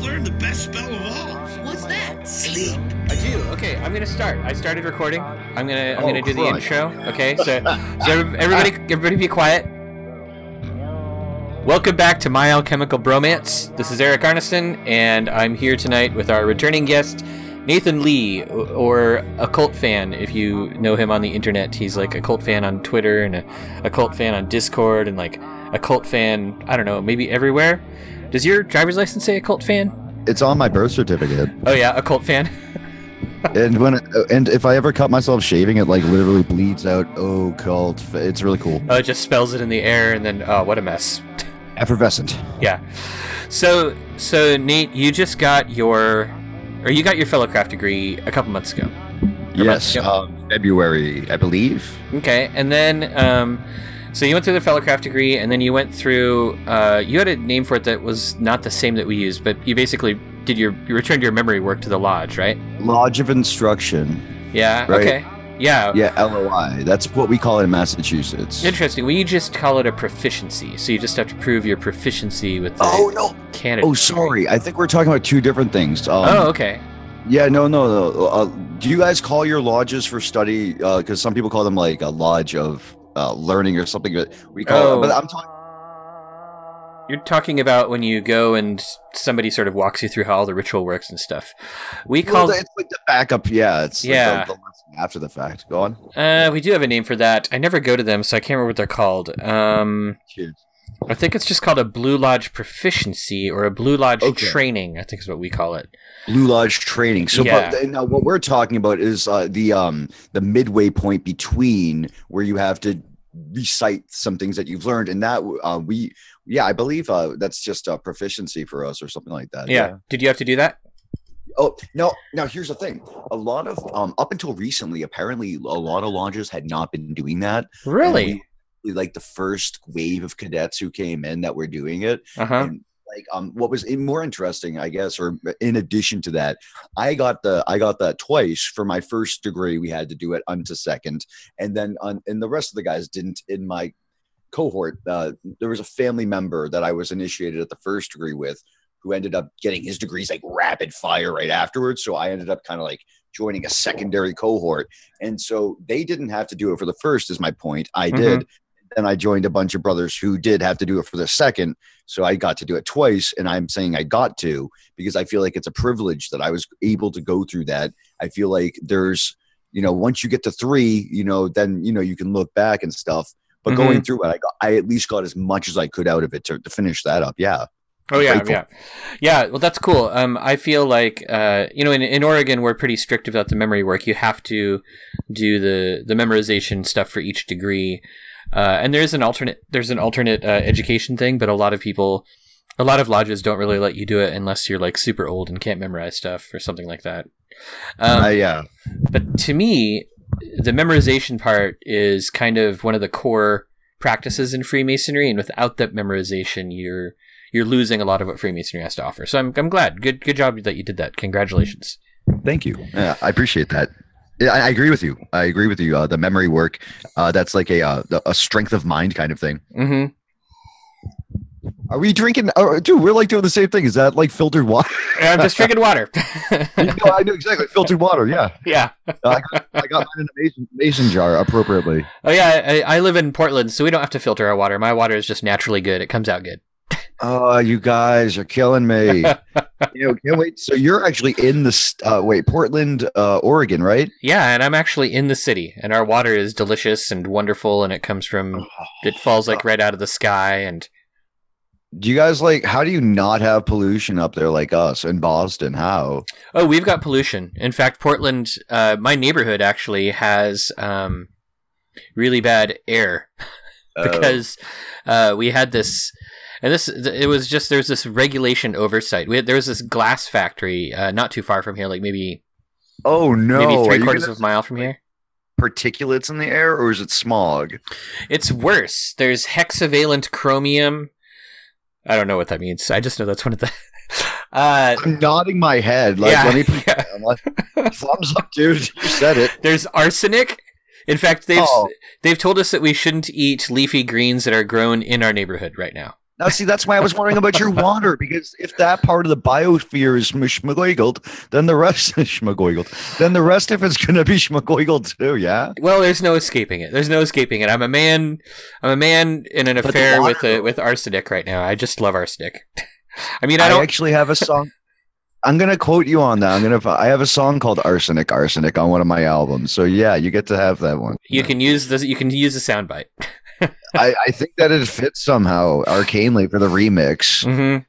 and I just learned the best spell of all. What's that? Sleep. I do. Okay, I'm gonna start. I started recording. I'm gonna I'm Oh, gonna do the intro. Okay, so so everybody everybody be quiet. Welcome back to My Alchemical Bromance. This is Eric Arneson, and I'm here tonight with our returning guest, Nathan Lee, or a cult fan. If you know him on the internet, he's like a cult fan on Twitter and a, a cult fan on Discord, and like a cult fan. I don't know, maybe everywhere. Does your driver's license say a cult fan? It's on my birth certificate. Oh yeah, a cult fan. And when and if I ever cut myself shaving, it like literally bleeds out. Oh, cult. It's really cool. Oh, it just spells it in the air, and then oh, what a mess. Effervescent. Yeah. So, so Nate, you just got your, or you got your fellowcraft degree a couple months ago. Yes. Yep. Um, February, I believe. Okay, and then, um, so you went through the fellowcraft degree, and then you went through. Uh, you had a name for it that was not the same that we used, but you basically did your you returned your memory work to the lodge, right? Lodge of Instruction. Yeah. Right. Okay. Yeah. Yeah, LOI. That's what we call it in Massachusetts. Interesting. We just call it a proficiency, so you just have to prove your proficiency with the Oh no. candidate. Oh, sorry. I think we're talking about two different things. Um, Oh, okay. Yeah, no, no, no. Uh, do you guys call your lodges for study? Because some people call them like a lodge of uh, learning or something. But we call. Oh. But I'm talking. You're talking about when you go and somebody sort of walks you through how all the ritual works and stuff. We call Well, it's like the backup. Yeah, it's like Yeah. the, the after the fact. Go on. uh, we do have a name for that. I never go to them, so I can't remember what they're called. Um, Cheers. I think it's just called a Blue Lodge proficiency or a Blue Lodge Okay. training. I think is what we call it. Blue Lodge training. So, Yeah. but now what we're talking about is uh, the um the midway point between where you have to recite some things that you've learned, and that uh, we yeah I believe uh, that's just a proficiency for us or something like that. Yeah. Did you have to do that? Oh no! Now here's the thing: a lot of um up until recently, apparently a lot of lodges had not been doing that. Really? we- like the first wave of cadets who came in that were doing it. Uh huh. And like um what was more interesting, I guess, or in addition to that, I got the I got that twice for my first degree. We had to do it unto second, and then on and the rest of the guys didn't in my cohort. Uh, there was a family member that I was initiated at the first degree with who ended up getting his degrees like rapid fire right afterwards. So I ended up kind of like joining a secondary cohort. And so they didn't have to do it for the first, is my point. I did. Then I joined a bunch of brothers who did have to do it for the second. So I got to do it twice. And I'm saying I got to because I feel like it's a privilege that I was able to go through that. I feel like there's, you know, once you get to three, you know, then, you know, you can look back and stuff. But going through it, I got, I at least got as much as I could out of it to, to finish that up. Yeah. Oh yeah, yeah, yeah. Well, that's cool. Um, I feel like uh, you know, in, in Oregon, we're pretty strict about the memory work. You have to do the the memorization stuff for each degree, uh, and there's an alternate there's an alternate uh, education thing, but a lot of people, a lot of lodges don't really let you do it unless you're like super old and can't memorize stuff or something like that. Um, Uh, yeah. but to me, the memorization part is kind of one of the core practices in Freemasonry, and without that memorization, you're you're losing a lot of what Freemasonry has to offer. So I'm I'm glad. Good good job that you did that. Congratulations. Thank you. Yeah, I appreciate that. I, I agree with you. I agree with you. Uh, the memory work, uh, that's like a uh, a strength of mind kind of thing. Mm-hmm. Are we drinking? Oh, dude, we're like doing the same thing. Is that like filtered water? I'm just drinking water. no, I know exactly. Filtered water. Yeah, yeah. Uh, I, got, I got mine in a mason, mason jar appropriately. Oh yeah. I, I live in Portland, so we don't have to filter our water. My water is just naturally good. It comes out good. Oh, you guys are killing me. you know, can't wait. So you're actually in the uh, wait Portland, uh, Oregon, right? Yeah, and I'm actually in the city, and our water is delicious and wonderful, and it comes from it falls like right out of the sky, and Do you guys like? How do you not have pollution up there like us in Boston? How? Oh, we've got pollution. In fact, Portland, uh, my neighborhood actually has um, really bad air because uh, we had this, and this it was just there's this regulation oversight. We had, there was this glass factory uh, not too far from here, like maybe oh no! maybe three quarters gonna of a mile from here. particulates in the air, or is it smog? It's worse. There's hexavalent chromium. I don't know what that means. I just know that's one of the. Uh, I'm nodding my head. Like, Yeah, let me put yeah. I'm like, thumbs up, dude. You said it. there's arsenic. In fact, they've Oh. they've told us that we shouldn't eat leafy greens that are grown in our neighborhood right now. Now, see, that's why I was wondering about your water because if that part of the biosphere is schmagoigled, then the rest is schmagoigled. Then the rest of it's going to be schmagoigled too. Yeah. Well, there's no escaping it. There's no escaping it. I'm a man. I'm a man in an But the affair with water- uh, with arsenic right now. I just love arsenic. I mean, I I, don't. actually have a song. I'm gonna quote you on that. I'm gonna. I have a song called "Arsenic, Arsenic" on one of my albums. So yeah, you get to have that one. you can use this. You can use a soundbite. I, I think that it fits somehow arcanely for the remix. hmm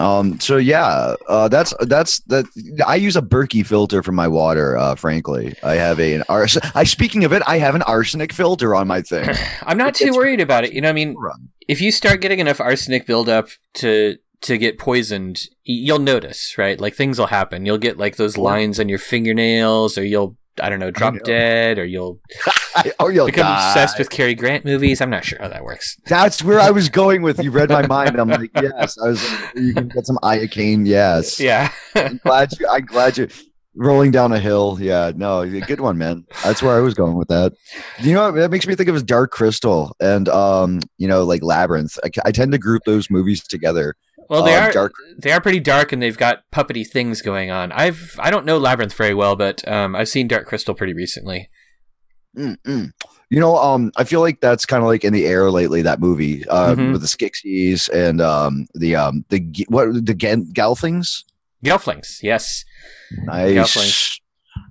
Um. So yeah, uh, that's that's that. I use a Berkey filter for my water. Uh, frankly, I have a, an ars. I speaking of it, I have an arsenic filter on my thing. I'm not It too worried about it. You know, I mean, Run. if you start getting enough arsenic buildup to to get poisoned, you'll notice, right? Like things will happen. You'll get like those lines on your fingernails, or you'll I don't know, drop know. dead, or you'll I, or you'll become die. obsessed with Cary Grant movies. I'm not sure how that works. That's where I was going with. You read my mind. I'm like, yes. I was. Like, you can get some iocane. Yes. Yeah. I'm glad you. I'm glad you. Rolling down a hill. Yeah. No. Good one, man. That's where I was going with that. You know, what? that makes me think of Dark Crystal and um, you know, like Labyrinth. I, I tend to group those movies together. Well, they Uh, are Dark. they are pretty dark, and they've got puppety things going on. I've I don't know Labyrinth very well, but um, I've seen Dark Crystal pretty recently. Mm-mm. You know, um, I feel like that's kind of like in the air lately. That movie, uh, Mhm. with the Skeksis and um, the um, the what the Gen- Gelflings. Gelflings, yes. Nice. Gelflings.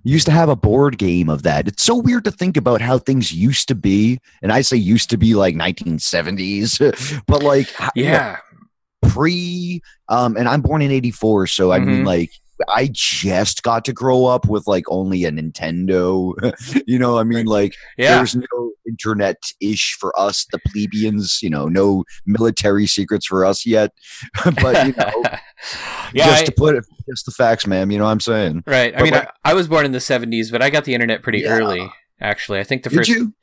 Used to have a board game of that. It's so weird to think about how things used to be, and I say used to be like 1970s, but like h- you know, Yeah, pre. Um, and I'm born in '84, so I mean, Mhm. like I just got to grow up with like only a Nintendo. you know, I mean, like yeah. there's no internet ish for us, the plebeians. You know, no military secrets for us yet. but you know, yeah, just I- to put it, just the facts, ma'am. You know what I'm saying? right. I but mean, like- I, I was born in the '70s, but I got the internet pretty Yeah. early. Actually, I think the Did first. you?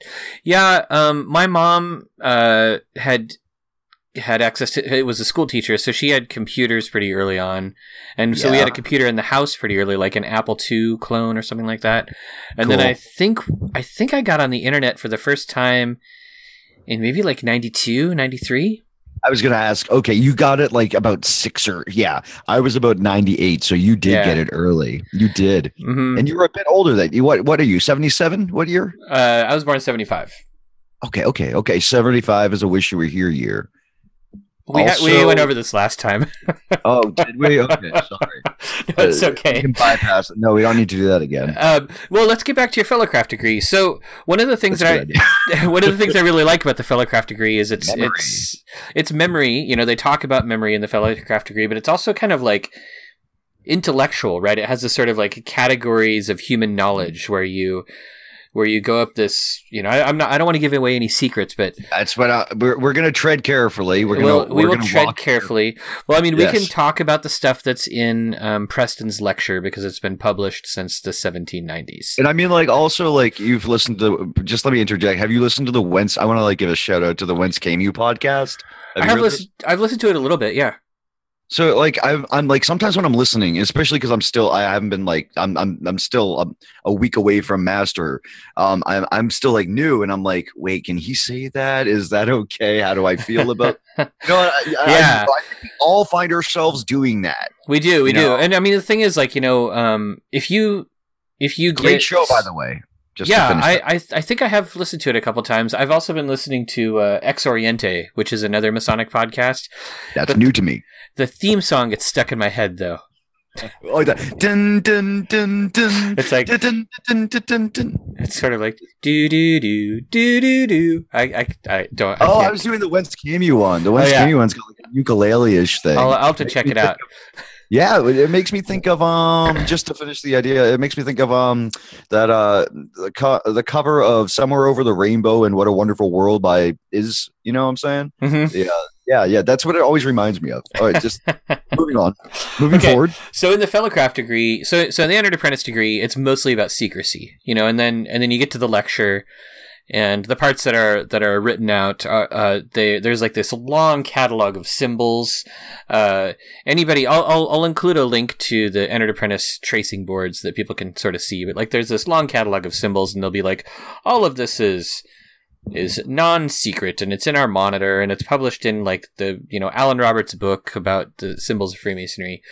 Yeah, um, my mom uh, had had access to. It was a school teacher, so she had computers pretty early on, and so we had a computer in the house pretty early, like an Apple II clone or something like that. And then I think I think I got on the internet for the first time in maybe like 92, 93. I was gonna ask. Okay, you got it like about six or yeah. I was about ninety eight, so you did Yeah. get it early. You did, hmm and you were a bit older than you. What? What are you? Seventy seven? What year? Uh, I was born in 75. Okay, okay, okay. Seventy five is a wish you were here year. We, ha- we went over this last time. Oh, did we? Okay, sorry. no, it's okay. We can bypass it. No, we don't need to do that again. Um, well, let's get back to your fellowcraft degree. So, one of the things That's that a good idea. I one of the things I really like about the fellowcraft degree is it's Memory. it's it's memory. You know, they talk about memory in the fellowcraft degree, but it's also kind of like intellectual, right? It has this sort of like categories of human knowledge where you where you go up this. You know, I, I'm not. I don't want to give away any secrets, but That's what I, we're we're gonna tread carefully. We're gonna we'll, we we're will gonna tread carefully. Well, I mean, we can talk about the stuff that's in um, Preston's lecture because it's been published since the 1790s. And I mean, like, also, like, you've listened to. Just let me interject. Have you listened to the Whence? I want to like give a shout out to the Whence Came You podcast. I have listened. I've listened to it a little bit. Yeah. So like I'm, I'm like sometimes when I'm listening, especially because I'm still I haven't been like I'm I'm I'm still um, a week away from master. Um, I'm I'm still like new, and I'm like, wait, can he say that? Is that okay? How do I feel about? you know, what? I, I- Yeah. I, think we all find ourselves doing that. We do, we do, know. and I mean the thing is, like you know, um, if you if you Great show, by the way. Just yeah, I. I I think I have listened to it a couple times. I've also been listening to uh, Ex Oriente, which is another Masonic podcast. that's but- new to me. The theme song gets stuck in my head though. Oh, that dun dun dun dun. It's like dun, dun, dun, dun, dun, it's sort of like do do do do do do. I I, I don't. I Oh, I can't. was doing the Whence Came You one. The Whence yeah. Came You one's got like a ukulele-ish thing. I'll, I'll have to check it out. Yeah, it makes me think of um just to finish the idea, it makes me think of um that uh the co- the cover of Somewhere Over the Rainbow and What a Wonderful World by is, you know what I'm saying? hmm Yeah, yeah, that's what it always reminds me of. All right, just moving on. Moving Okay. forward. So in the fellowcraft degree, so so in the entered apprentice degree, it's mostly about secrecy, you know, and then and then you get to the lecture, and the parts that are that are written out, are, uh, they there's like this long catalog of symbols. Uh, anybody, I'll, I'll I'll include a link to the entered apprentice tracing boards that people can sort of see, but like there's this long catalog of symbols, and they'll be like, all of this is is non-secret and it's in our monitor and it's published in like the you know Allen Roberts book about the symbols of Freemasonry.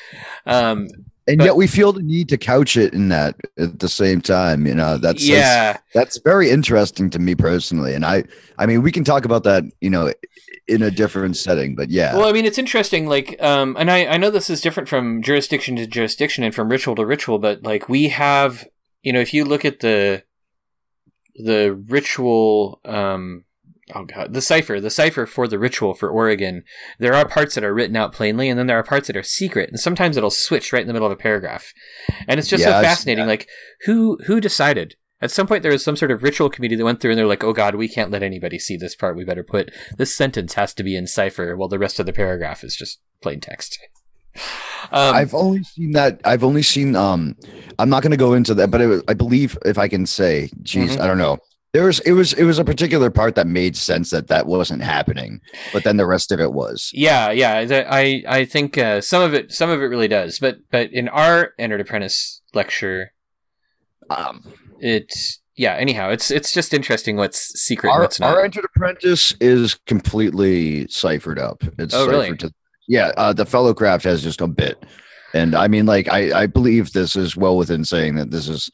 Um, and But- yet we feel the need to couch it in that at the same time. You know, that's that's- yeah, that's very interesting to me personally. And I, I mean, we can talk about that, you know, in a different setting. But yeah, Well, I mean, it's interesting. Like, um, and I, I know this is different from jurisdiction to jurisdiction and from ritual to ritual, but like we have, you know, if you look at the the ritual, um, oh god, the cipher, the cipher for the ritual for Oregon, there are parts that are written out plainly, and then there are parts that are secret, and sometimes it'll switch right in the middle of a paragraph, and it's just Yeah, so fascinating. Like, who who decided? At some point, there was some sort of ritual committee that went through, and they're like, "Oh God, we can't let anybody see this part. We better put this sentence has to be in cipher, while the rest of the paragraph is just plain text." Um, I've only seen that. I've only seen. Um, I'm not going to go into that, but it, I believe if I can say, geez, Mhm. I don't know. There was it was it was a particular part that made sense that that wasn't happening, but then the rest of it was. yeah, yeah. I I think uh, some of it some of it really does, but but in our entered apprentice lecture, Um, it's yeah. Anyhow, it's it's just interesting what's secret and our, what's not. our entered apprentice is completely ciphered up. It's Oh, really? to yeah. Uh, the fellow craft has just a bit, and I mean, like I I believe this is well within saying that this is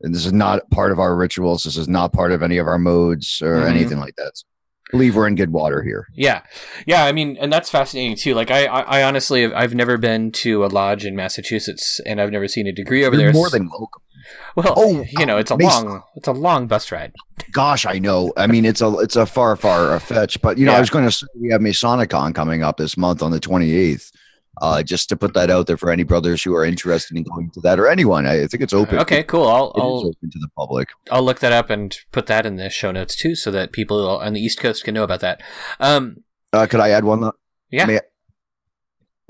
this is not part of our rituals. This is not part of any of our modes or Mhm. anything like that. So, believe we're in good water here. Yeah, yeah. I mean, and that's fascinating too. Like, I, I, I honestly, have, I've never been to a lodge in Massachusetts, and I've never seen a degree over You're there. more than welcome. well. Oh, you know, it's a long, it's a long bus ride. Gosh, I know. I mean, it's a it's a far far fetch, but you know, Yeah. I was going to say we have Masonicon coming up this month on the 28th. Uh, just to put that out there for any brothers who are interested in going to that or anyone, I think it's open. Okay, cool. I'll, It is I'll, open to the public. I'll look that up and put that in the show notes too, so that people on the East Coast can know about that. Um, Uh, could I add one? yeah, May-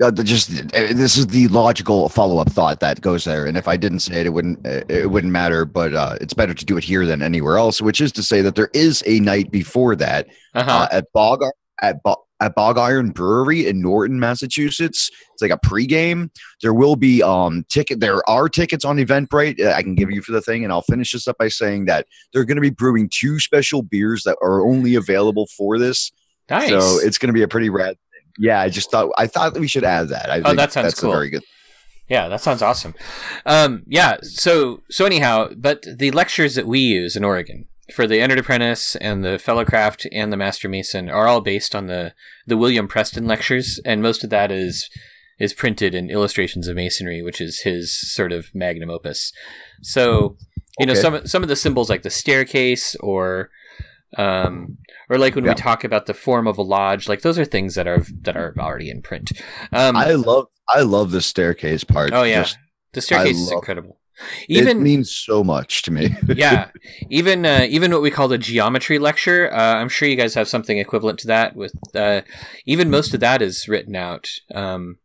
Uh, just uh, this is the logical follow-up thought that goes there, and if I didn't say it, it wouldn't uh, it wouldn't matter. But uh, it's better to do it here than anywhere else. Which is to say that there is a night before that uh-huh. uh, at Bog at at Bog Iron Brewery in Norton, Massachusetts. It's like a pregame. There will be um ticket. There are tickets on Eventbrite. uh, I can give you for the thing, and I'll finish this up by saying that they're going to be brewing two special beers that are only available for this. nice. So it's going to be a pretty rad. thing. Yeah, I just thought I thought we should add that. I Oh, think that sounds that's cool. a very good. Yeah, that sounds awesome. Um, yeah, so so anyhow, but the lectures that we use in Oregon for the Entered Apprentice and the Fellowcraft and the Master Mason are all based on the the William Preston lectures, and most of that is is printed in Illustrations of Masonry, which is his sort of magnum opus. So you know some some of the symbols like the staircase or um, or like when Yeah. we talk about the form of a lodge, like those are things that are that are already in print. Um, I love I love the staircase part. Oh yeah, Just- the staircase is love- incredible. it Even means so much to me. yeah, even uh, even what we call the geometry lecture. Uh, I'm sure you guys have something equivalent to that. With uh, even most of that is written out. Um,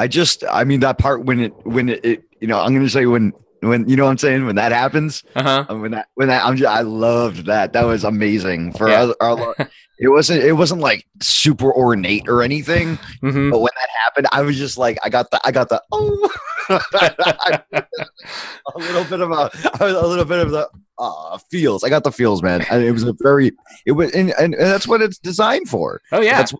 I just, I mean, that part when it, when it, it you know, I'm going to say when, when, you know what I'm saying? When that happens, uh huh. when that, when that, I'm just, I loved that. That was amazing for Yeah. our, our, it wasn't, it wasn't like super ornate or anything, hmm but when that happened, I was just like, I got the, I got the, oh, a little bit of a, a little bit of the uh, feels. I got the feels, man. And it was a very, it was, and, and, and that's what it's designed for. Oh yeah. That's,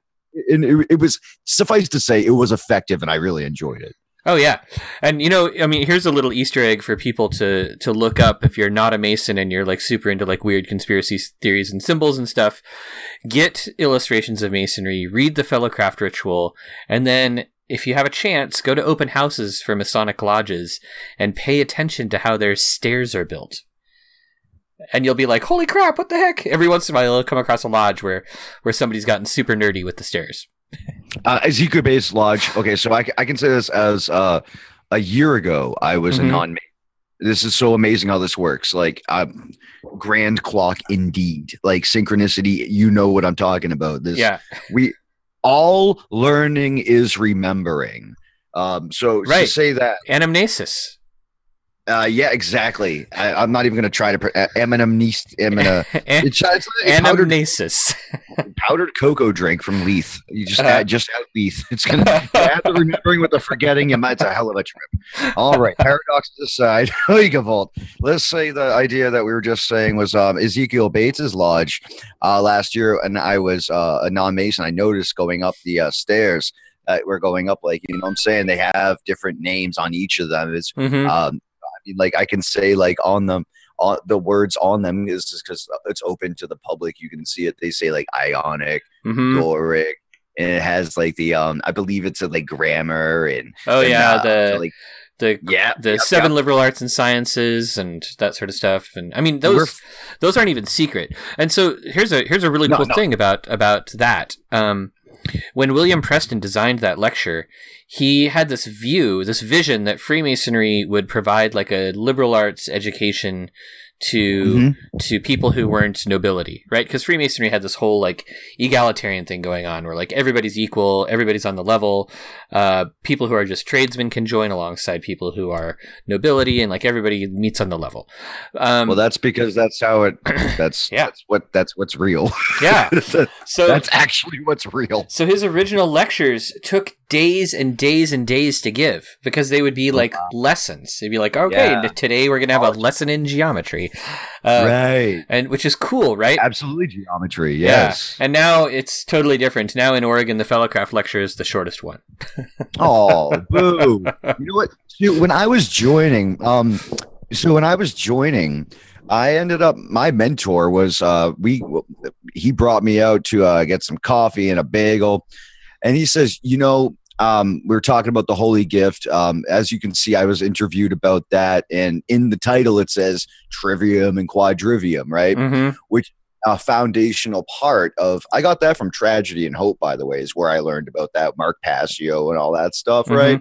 and it, it was suffice to say, it was effective, and I really enjoyed it. Oh yeah, and you know, I mean, here's a little Easter egg for people to to look up if you're not a Mason and you're like super into like weird conspiracy theories and symbols and stuff. Get illustrations of Masonry, read the Fellow Craft Ritual, and then if you have a chance, go to open houses for Masonic lodges and pay attention to how their stairs are built. And you'll be like, "Holy crap! What the heck?" Every once in a while, you'll come across a lodge where where somebody's gotten super nerdy with the stairs. Uh, Ezekiel Bates Lodge. Okay, so I can say this as uh, a year ago, I was Mhm. a non This is so amazing how this works. Like, um, grand clock indeed. Like, synchronicity, you know what I'm talking about. This, Yeah, we all learning is remembering. Um, so Right. to say that, anamnesis. Uh, yeah, exactly. I, I'm not even going to try to. Pre- uh, Eminamnest. Emina. An- It's, it's like powdered, powdered cocoa drink from Lethe. You just Uh-huh. add, just add Lethe. It's gonna add the remembering with the forgetting. It might a hell of a trip. All right, paradoxes aside, Vault. Let's say the idea that we were just saying was um, Ezekiel Bates's lodge uh, last year, and I was uh, a non-mason. I noticed going up the uh, stairs. Uh, we're going up like you know. what I'm saying they have different names on each of them. It's Mhm. um, mean, like I can say like on them, on the words on them is just because it's open to the public. You can see it. They say like Ionic, Mhm. Doric, and it has like the um, I believe it's a like grammar and Oh and, yeah, uh, the like the yeah, the yep, seven yep. liberal arts and sciences and that sort of stuff. And I mean those f- those aren't even secret. And so here's a here's a really No, cool no. thing about about that. Um, when William Preston designed that lecture, he had this view, this vision that Freemasonry would provide like a liberal arts education to Mhm. to people who weren't nobility, right? Because Freemasonry had this whole like egalitarian thing going on, where like everybody's equal, everybody's on the level. Uh, people who are just tradesmen can join alongside people who are nobility, and like everybody meets on the level. Um, Well, that's because that's how it. That's Yeah. That's what that's what's real. yeah. So that's actually what's real. So his original lectures took days and days and days to give because they would be like lessons. They'd be like, okay, Yeah. today we're gonna have a lesson in geometry, uh, right. and which is cool, right? Absolutely geometry. Yeah. Yes. And now it's totally different. Now in Oregon, the Fellowcraft lecture is the shortest one. Oh, boo. you know what? See, when I was joining, um, so when I was joining, I ended up my mentor was uh we he brought me out to uh get some coffee and a bagel and he says, you know, um, we were talking about the holy gift. Um, as you can see, I was interviewed about that, and in the title it says trivium and quadrivium, right? Mm-hmm. a foundational part of I got that from Tragedy and Hope, by the way, is where I learned about that Mark Passio and all that stuff, Mhm. right?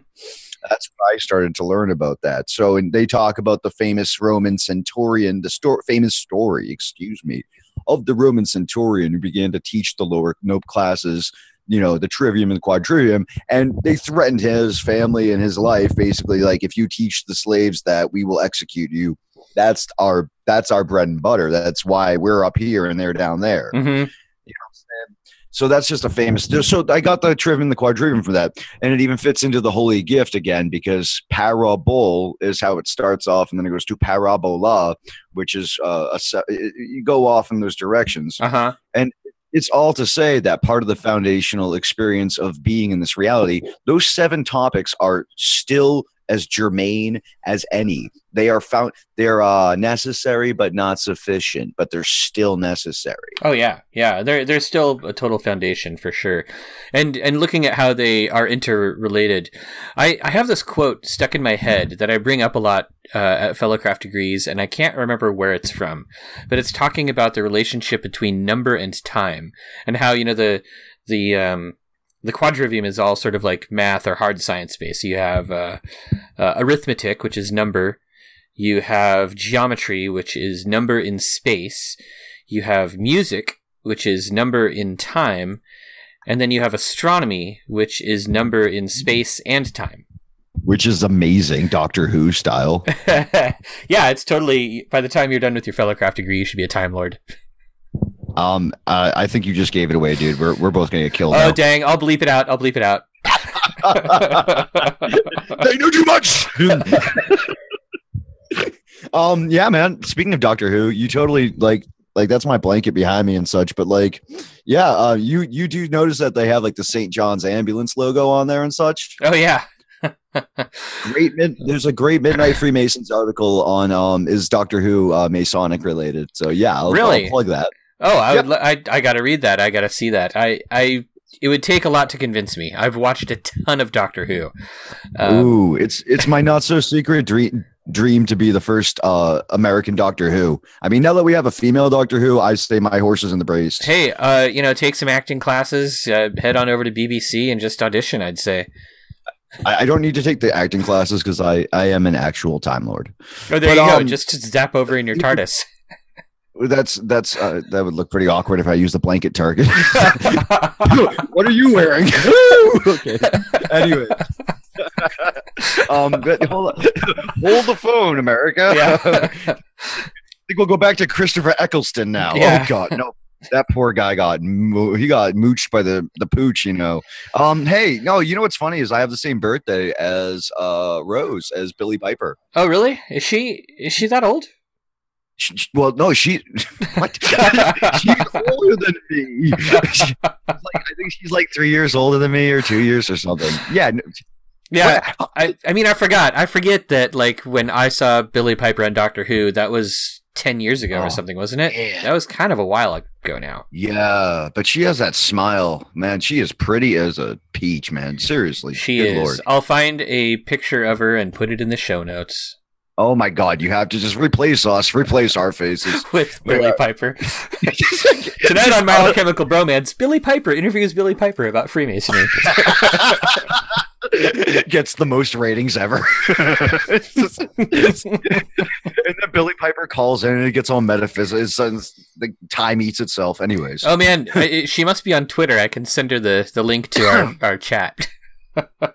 That's when I started to learn about that. So, and they talk about the famous Roman centurion, the sto- famous story, excuse me, of the Roman centurion who began to teach the lower noble classes, you know, the trivium and the quadrivium, and they threatened his family and his life, basically, like if you teach the slaves that, we will execute you. That's our that's our bread and butter. That's why we're up here and they're down there. Mm-hmm. You know what I'm saying? So that's just a famous. So I got the trivium, and the quadrivium for that, and it even fits into the holy gift again because parabol is how it starts off, and then it goes to parabola, which is uh, a you go off in those directions. Uh huh. It's all to say that part of the foundational experience of being in this reality, those seven topics are still as germane as any. They are found they're uh, necessary but not sufficient, but they're still necessary. Oh yeah, yeah. They're they're still a total foundation for sure. And and looking at how they are interrelated, I I have this quote stuck in my head that I bring up a lot uh, at Fellowcraft degrees, and I can't remember where it's from, but it's talking about the relationship between number and time, and how you know the the um the quadrivium is all sort of like math or hard science based. You have uh, uh, arithmetic, which is number. You have geometry, which is number in space. You have music, which is number in time. And then you have astronomy, which is number in space and time. Which is amazing, Doctor Who style. yeah, it's totally. By the time you're done with your fellowcraft degree, you should be a Time Lord. Um, uh, I think you just gave it away, dude. We're we're both gonna get killed. Oh, now. dang. I'll bleep it out. I'll bleep it out. they knew too much. um, yeah, man. Speaking of Doctor Who, you totally like like that's my blanket behind me and such. But like, yeah, uh, you you do notice that they have like the St. John's ambulance logo on there and such. oh, yeah. Great, mid- there's a great Midnight Freemasons article on um is Doctor Who uh, Masonic related. So yeah, I'll, Really? I'll plug that. Oh, I Yep. would. I I gotta read that. I gotta see that. I I. It would take a lot to convince me. I've watched a ton of Doctor Who. Um, Ooh, it's it's my not so secret dream dream to be the first uh American Doctor Who. I mean, now that we have a female Doctor Who, I say my horse is in the brace. hey, uh, you know, take some acting classes. Uh, head on over to BBC and just audition. I'd say. I, I don't need to take the acting classes because I I am an actual Time Lord. Oh, there But, you go. um, Just zap over in your TARDIS. That's that's uh, that would look pretty awkward if I use the blanket target. what are you wearing? okay. Anyway. um, but hold, hold the phone, America. Yeah. I think we'll go back to Christopher Eccleston now. Yeah. Oh God, no. That poor guy got he got mooched by the the pooch, you know. Um, hey, no, you know what's funny is I have the same birthday as uh Rose as Billie Piper. oh, really? Is she is she that old? She, she- well, no, she what? she's older than me. She- like, I think she's like three years older than me, or two years, or something. Yeah, Yeah. what- I, I mean, I forgot. I forget that, like, when I saw Billie Piper on Doctor Who, that was 10 years ago Oh, or something, wasn't it? man. That was kind of a while ago now. Yeah, but she has that smile, man. She is pretty as a peach, man. Seriously, She Good is. Lord. I'll find a picture of her and put it in the show notes Oh my God, you have to just replace us, replace our faces. with Yeah. Billie Piper. Tonight on My uh, Chemical Bromance, Billie Piper interviews Billie Piper about Freemasonry. Gets the most ratings ever. It's just- it's- and then Billie Piper calls in and it gets all metaphysical. The time eats itself, anyways. oh man, I, she must be on Twitter. I can send her the, the link to our, our chat.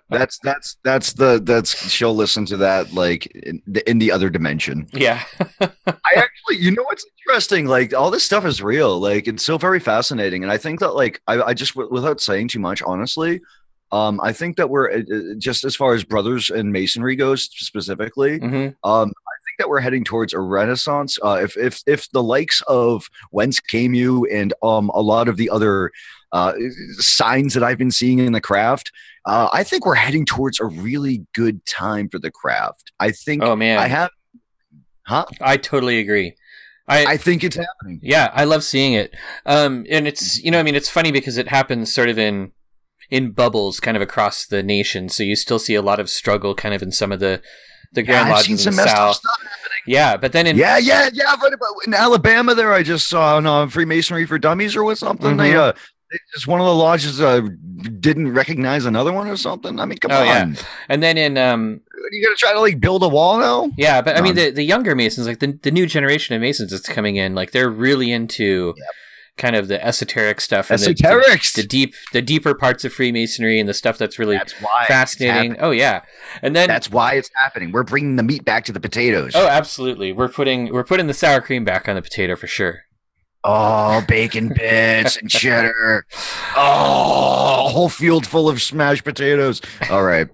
That's that's that's the that's she'll listen to that like in the, in the other dimension. Yeah. I actually, you know what's interesting? Like all this stuff is real. Like it's so very fascinating, and I think that like I, I just w- without saying too much, honestly, um, I think that we're uh, uh, just as far as brothers and masonry goes specifically. hmm Um, I think that we're heading towards a renaissance. Uh, if if if the likes of Whence Came You and um a lot of the other uh, signs that I've been seeing in the craft, uh, I think we're heading towards a really good time for the craft. I think Oh man, I have, huh? I totally agree. I, I think it's happening. yeah, I love seeing it. Um, and it's you know, I mean, it's funny because it happens sort of in in bubbles, kind of across the nation. So you still see a lot of struggle, kind of in some of the the grand lodges in some the south. Yeah, but then in Yeah, yeah, yeah. In Alabama. There, I just saw on uh, Freemasonry for Dummies or what something. They Mhm. uh, they just one of the lodges uh didn't recognize another one or something. I mean, come Oh, on. yeah. and then in um, you gonna try to like build a wall now? yeah, but I mean the the younger Masons, like the the new generation of Masons that's coming in, like they're really into Yep. kind of the esoteric stuff and the- Esoterics. the, the deep the deeper parts of Freemasonry and the stuff that's really That's fascinating. Oh yeah, and then That's why it's happening. We're bringing the meat back to the potatoes. oh absolutely, we're putting we're putting the sour cream back on the potato for sure. Oh, bacon bits and cheddar. Oh, a whole field full of smashed potatoes. All right.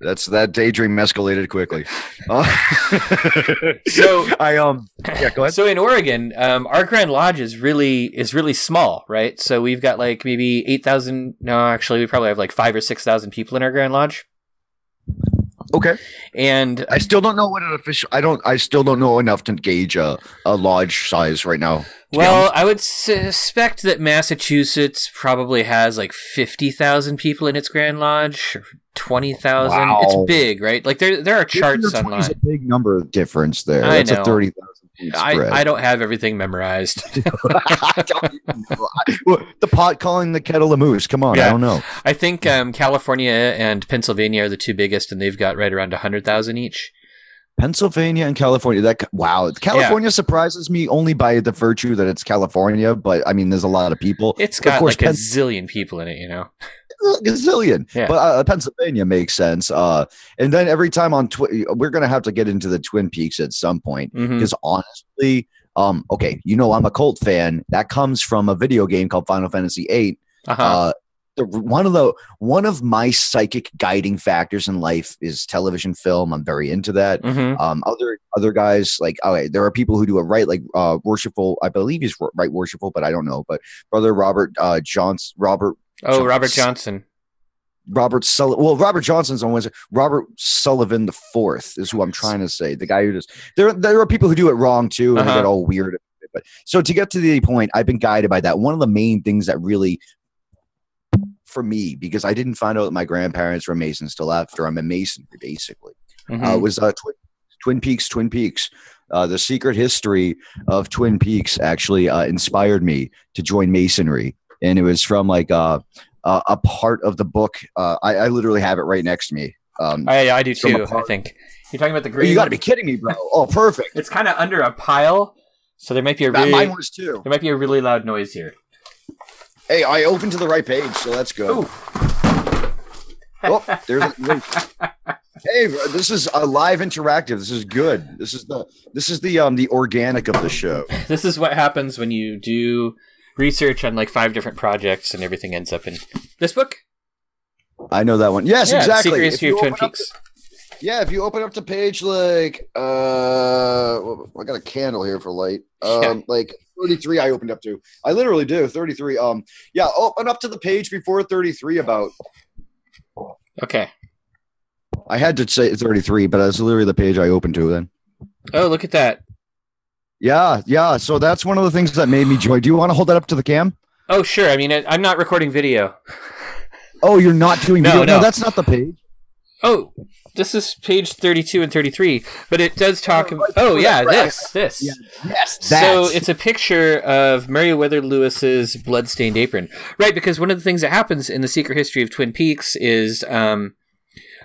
That's that daydream escalated quickly. Uh, So- I um yeah, go ahead. So in Oregon, um, our Grand Lodge is really is really small, right? So we've got like maybe eight thousand. No, actually, we probably have like five or six thousand people in our Grand Lodge, Okay. and I still don't know what an official I don't I still don't know enough to gauge a, a lodge size right now. well. I would suspect that Massachusetts probably has like fifty thousand people in its Grand Lodge, or twenty thousand. Wow. It's big, right? Like there there are charts 15 or 20 is online. a big number difference there. I That's know. a 30,000 feet I. I don't have everything memorized. I don't even know. I- well, the pot calling the kettle a moose. Come on, Yeah. I don't know. I think um, California and Pennsylvania are the two biggest, and they've got right around hundred thousand each. Pennsylvania and California. That wow, California surprises me only by the virtue that it's California. But I mean, there's a lot of people. It's got course, like a zillion people in it, you know. A gazillion. Yeah. But uh, Pennsylvania makes sense. Uh, and then every time on Twi- we're gonna have to get into the Twin Peaks at some point because honestly, um, okay, you know I'm a cult fan. That comes from a video game called Final Fantasy VIII. Uh-huh. Uh, the, one of the one of my psychic guiding factors in life is television film. I'm very into that. Mhm. Um, other other guys like okay, there are people who do it right, like uh, worshipful. I believe he's right worshipful, but I don't know. But brother Robert uh, Johnson, Robert Oh, Robert Johnson. Robert Sullivan. Well, Robert Johnson's on Wednesday. Robert Sullivan the fourth is who I'm trying to say. The guy who does. There, there are people who do it wrong too, and Uh-huh. they get all weird. But so to get to the point, I've been guided by that. One of the main things that really, for me, because I didn't find out that my grandparents were Masons till after I'm a Mason, basically Mhm. uh, was uh, Twin, Twin Peaks. Twin Peaks. Uh, the secret history of Twin Peaks actually uh, inspired me to join Masonry, and it was from like uh, uh, a part of the book. Uh, I, I literally have it right next to me. Um, I, I do too. I think you're talking about the green. you got to be kidding me, bro! Oh, perfect. It's kind of under a pile, so there might be a That, really mine was too. there might be a really loud noise here. Hey, I opened to the right page, so that's good. Ooh. Oh, there's a, Hey, this is a live interactive. This is good. This is the this is the um the organic of the show. This is what happens when you do research on like five different projects and everything ends up in this book. I know that one. Yes, Yeah, exactly. Secret History of Twin Peaks. the- yeah, if you open up the page like uh I got a candle here for light. Um Yeah. like 33 I opened up to. I literally do. 33. Um yeah, open up to the page before 33 about Okay. I had to say 33, but that's literally the page I opened to then. Oh, look at that. Yeah, yeah. So that's one of the things that made me joy. Do you want to hold that up to the cam? Oh, sure. I mean, I- I'm not recording video. Oh, you're not doing No, video. no. that's not the page. Oh, this is page 32 and 33, but it does talk. Oh, oh, yeah, this, this. Yeah, Yes. So it's a picture of Meriwether Lewis's bloodstained apron, right? Because one of the things that happens in the secret history of Twin Peaks is um,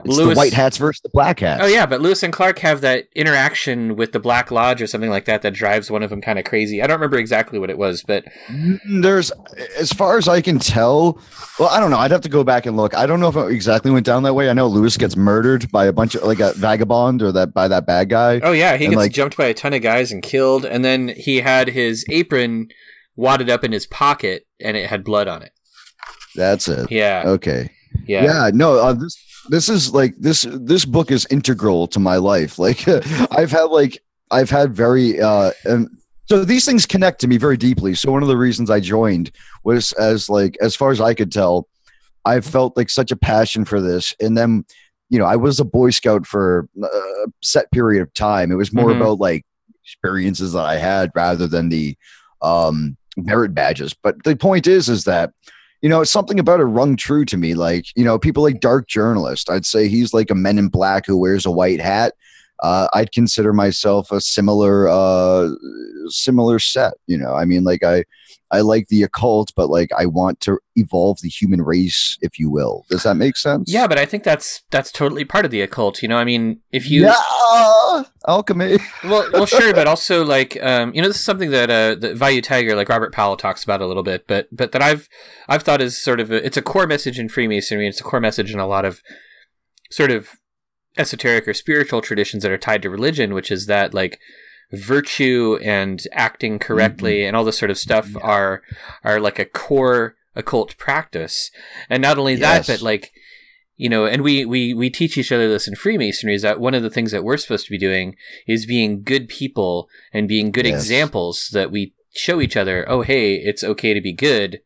It's Lewis- the white hats versus the black hats. Oh yeah, but Lewis and Clark have that interaction with the Black Lodge or something like that that drives one of them kind of crazy. I don't remember exactly what it was, but Mm, There's, as far as I can tell, well, I don't know. I'd have to go back and look. I don't know if it exactly went down that way. I know Lewis gets murdered by a bunch of like a vagabond or that by that bad guy. oh yeah, he And, gets like- jumped by a ton of guys and killed, and then he had his apron wadded up in his pocket and it had blood on it. That's it. Yeah, Okay. yeah, Yeah. no. Uh, this this is like this this book is integral to my life. Like I've had like I've had very uh and so these things connect to me very deeply. So one of the reasons I joined was as like as far as I could tell, I felt like such a passion for this, and then you know I was a Boy Scout for a set period of time. It was more Mhm. about like experiences that I had rather than the um merit badges. But the point is, is that you know, something about it rung true to me. Like, you know, people like Dark Journalist, I'd say he's like a men in black who wears a white hat. Uh, I'd consider myself a similar, uh, similar set. You know, I mean, like I, I like the occult, but like I want to evolve the human race, if you will. Does that make sense? yeah. But I think that's that's totally part of the occult. You know, I mean, if you yeah, alchemy. well, well, sure, but also like, um, you know, this is something that uh, that Value Tiger, like Robert Powell, talks about a little bit, but but that I've I've thought is sort of a, it's a core message in Freemasonry. It's a core message in a lot of sort of esoteric or spiritual traditions that are tied to religion, which is that like virtue and acting correctly mm-hmm. and all this sort of stuff Yeah. are are like a core occult practice, and not only Yes. that, but like you know, and we, we, we teach each other this in Freemasonry is that one of the things that we're supposed to be doing is being good people and being good Yes. examples that we show each other, oh, hey, it's okay to be good.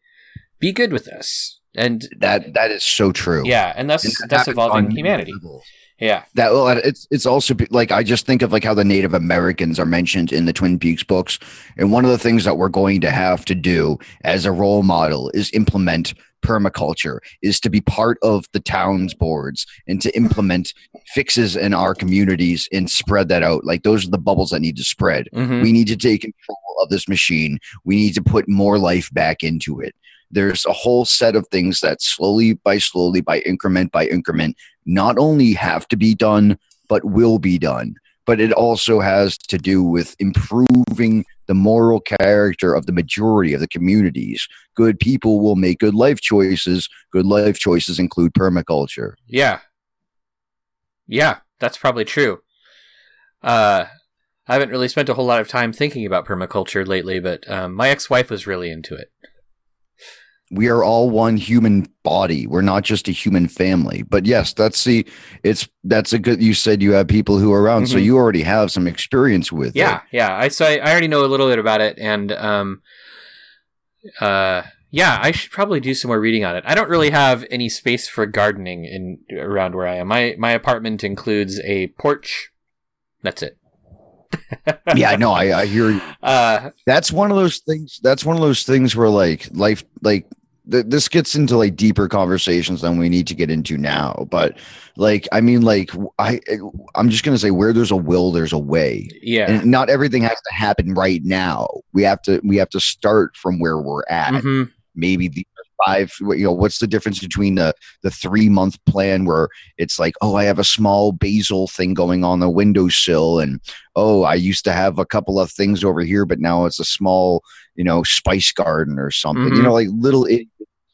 Be good with us. And That that is so true. yeah, and that's, And that that's evolving humanity. levels. Yeah. That well, it's it's also like I just think of like how the Native Americans are mentioned in the Twin Peaks books, and one of the things that we're going to have to do as a role model is implement permaculture, is to be part of the towns boards and to implement fixes in our communities and spread that out. Like those are the bubbles that need to spread. hmm We need to take control of this machine. We need to put more life back into it. There's a whole set of things that slowly by slowly, by increment by increment, not only have to be done, but will be done. But it also has to do with improving the moral character of the majority of the communities. Good people will make good life choices. Good life choices include permaculture. Yeah. Yeah, that's probably true. Uh, I haven't really spent a whole lot of time thinking about permaculture lately, but um, my ex wife was really into it. We are all one human body we're not just a human family but yes that's the it's that's a good you said you have people who are around so Mhm. you already have some experience with Yeah, it yeah. I so I, I already know a little bit about it, and um, uh, yeah, I should probably do some more reading on it. I don't really have any space for gardening in around where I am. My my apartment includes a porch. That's it. yeah no I, I hear you Uh, that's one of those things that's one of those things where like life like th- this gets into like deeper conversations than we need to get into now but like i mean like i i'm just gonna say where there's a will there's a way yeah. and not everything has to happen right now we have to we have to start from where we're at Mhm. maybe the five you know what's the difference between the the three month plan where it's like oh i have a small basil thing going on the windowsill and oh i used to have a couple of things over here but now it's a small you know spice garden or something you Mhm. know like little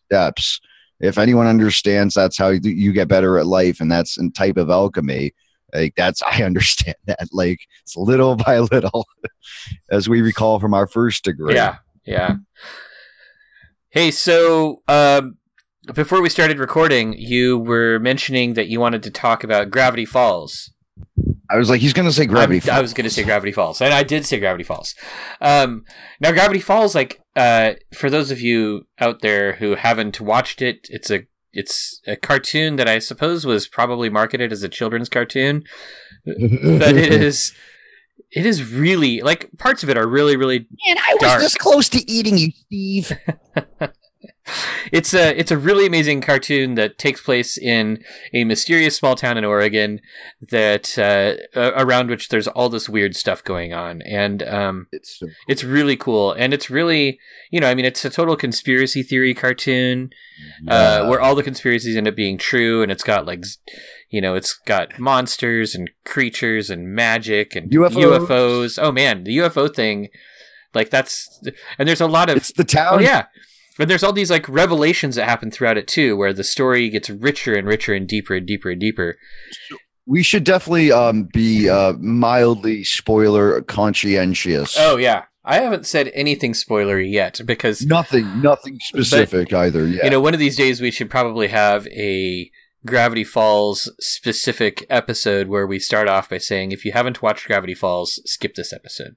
steps if anyone understands that's how you, you get better at life and that's a type of alchemy like that's i understand that like it's little by little as we recall from our first degree Yeah, yeah. Hey, so um, before we started recording, you were mentioning that you wanted to talk about Gravity Falls. i was like he's gonna say gravity I'm- I was going to say Gravity Falls, and I did say Gravity Falls. Um, now, Gravity Falls, like uh, for those of you out there who haven't watched it, it's a it's a cartoon that I suppose was probably marketed as a children's cartoon, but it is it is really like parts of it are really really Man, I was Dark. this close to eating you, Steve. it's a it's a really amazing cartoon that takes place in a mysterious small town in Oregon that uh, around which there's all this weird stuff going on and um, It's so it's really cool and it's really you know I mean it's a total conspiracy theory cartoon uh, where all the conspiracies end up being true and it's got like you know it's got monsters and creatures and magic and UFOs. UFOs. oh man the UFO thing like that's and there's a lot of it's the town. Oh yeah. And there's all these like revelations that happen throughout it too, where the story gets richer and richer and deeper and deeper and deeper. We should definitely um, be uh, mildly spoiler conscientious. Oh yeah. I haven't said anything spoilery yet because nothing, nothing specific either. Yeah, you know one of these days we should probably have a Gravity Falls specific episode where we start off by saying if you haven't watched Gravity Falls, skip this episode.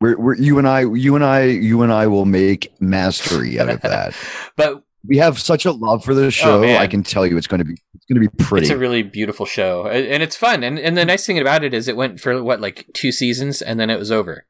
We're, we're you and I, you and I, you and I will make mastery out of that. But we have such a love for this oh, show. Oh. I can tell you, it's going to be, it's going to be pretty. it's a really beautiful show and it's fun. And and the nice thing about it is it went for what like two seasons and then it was over.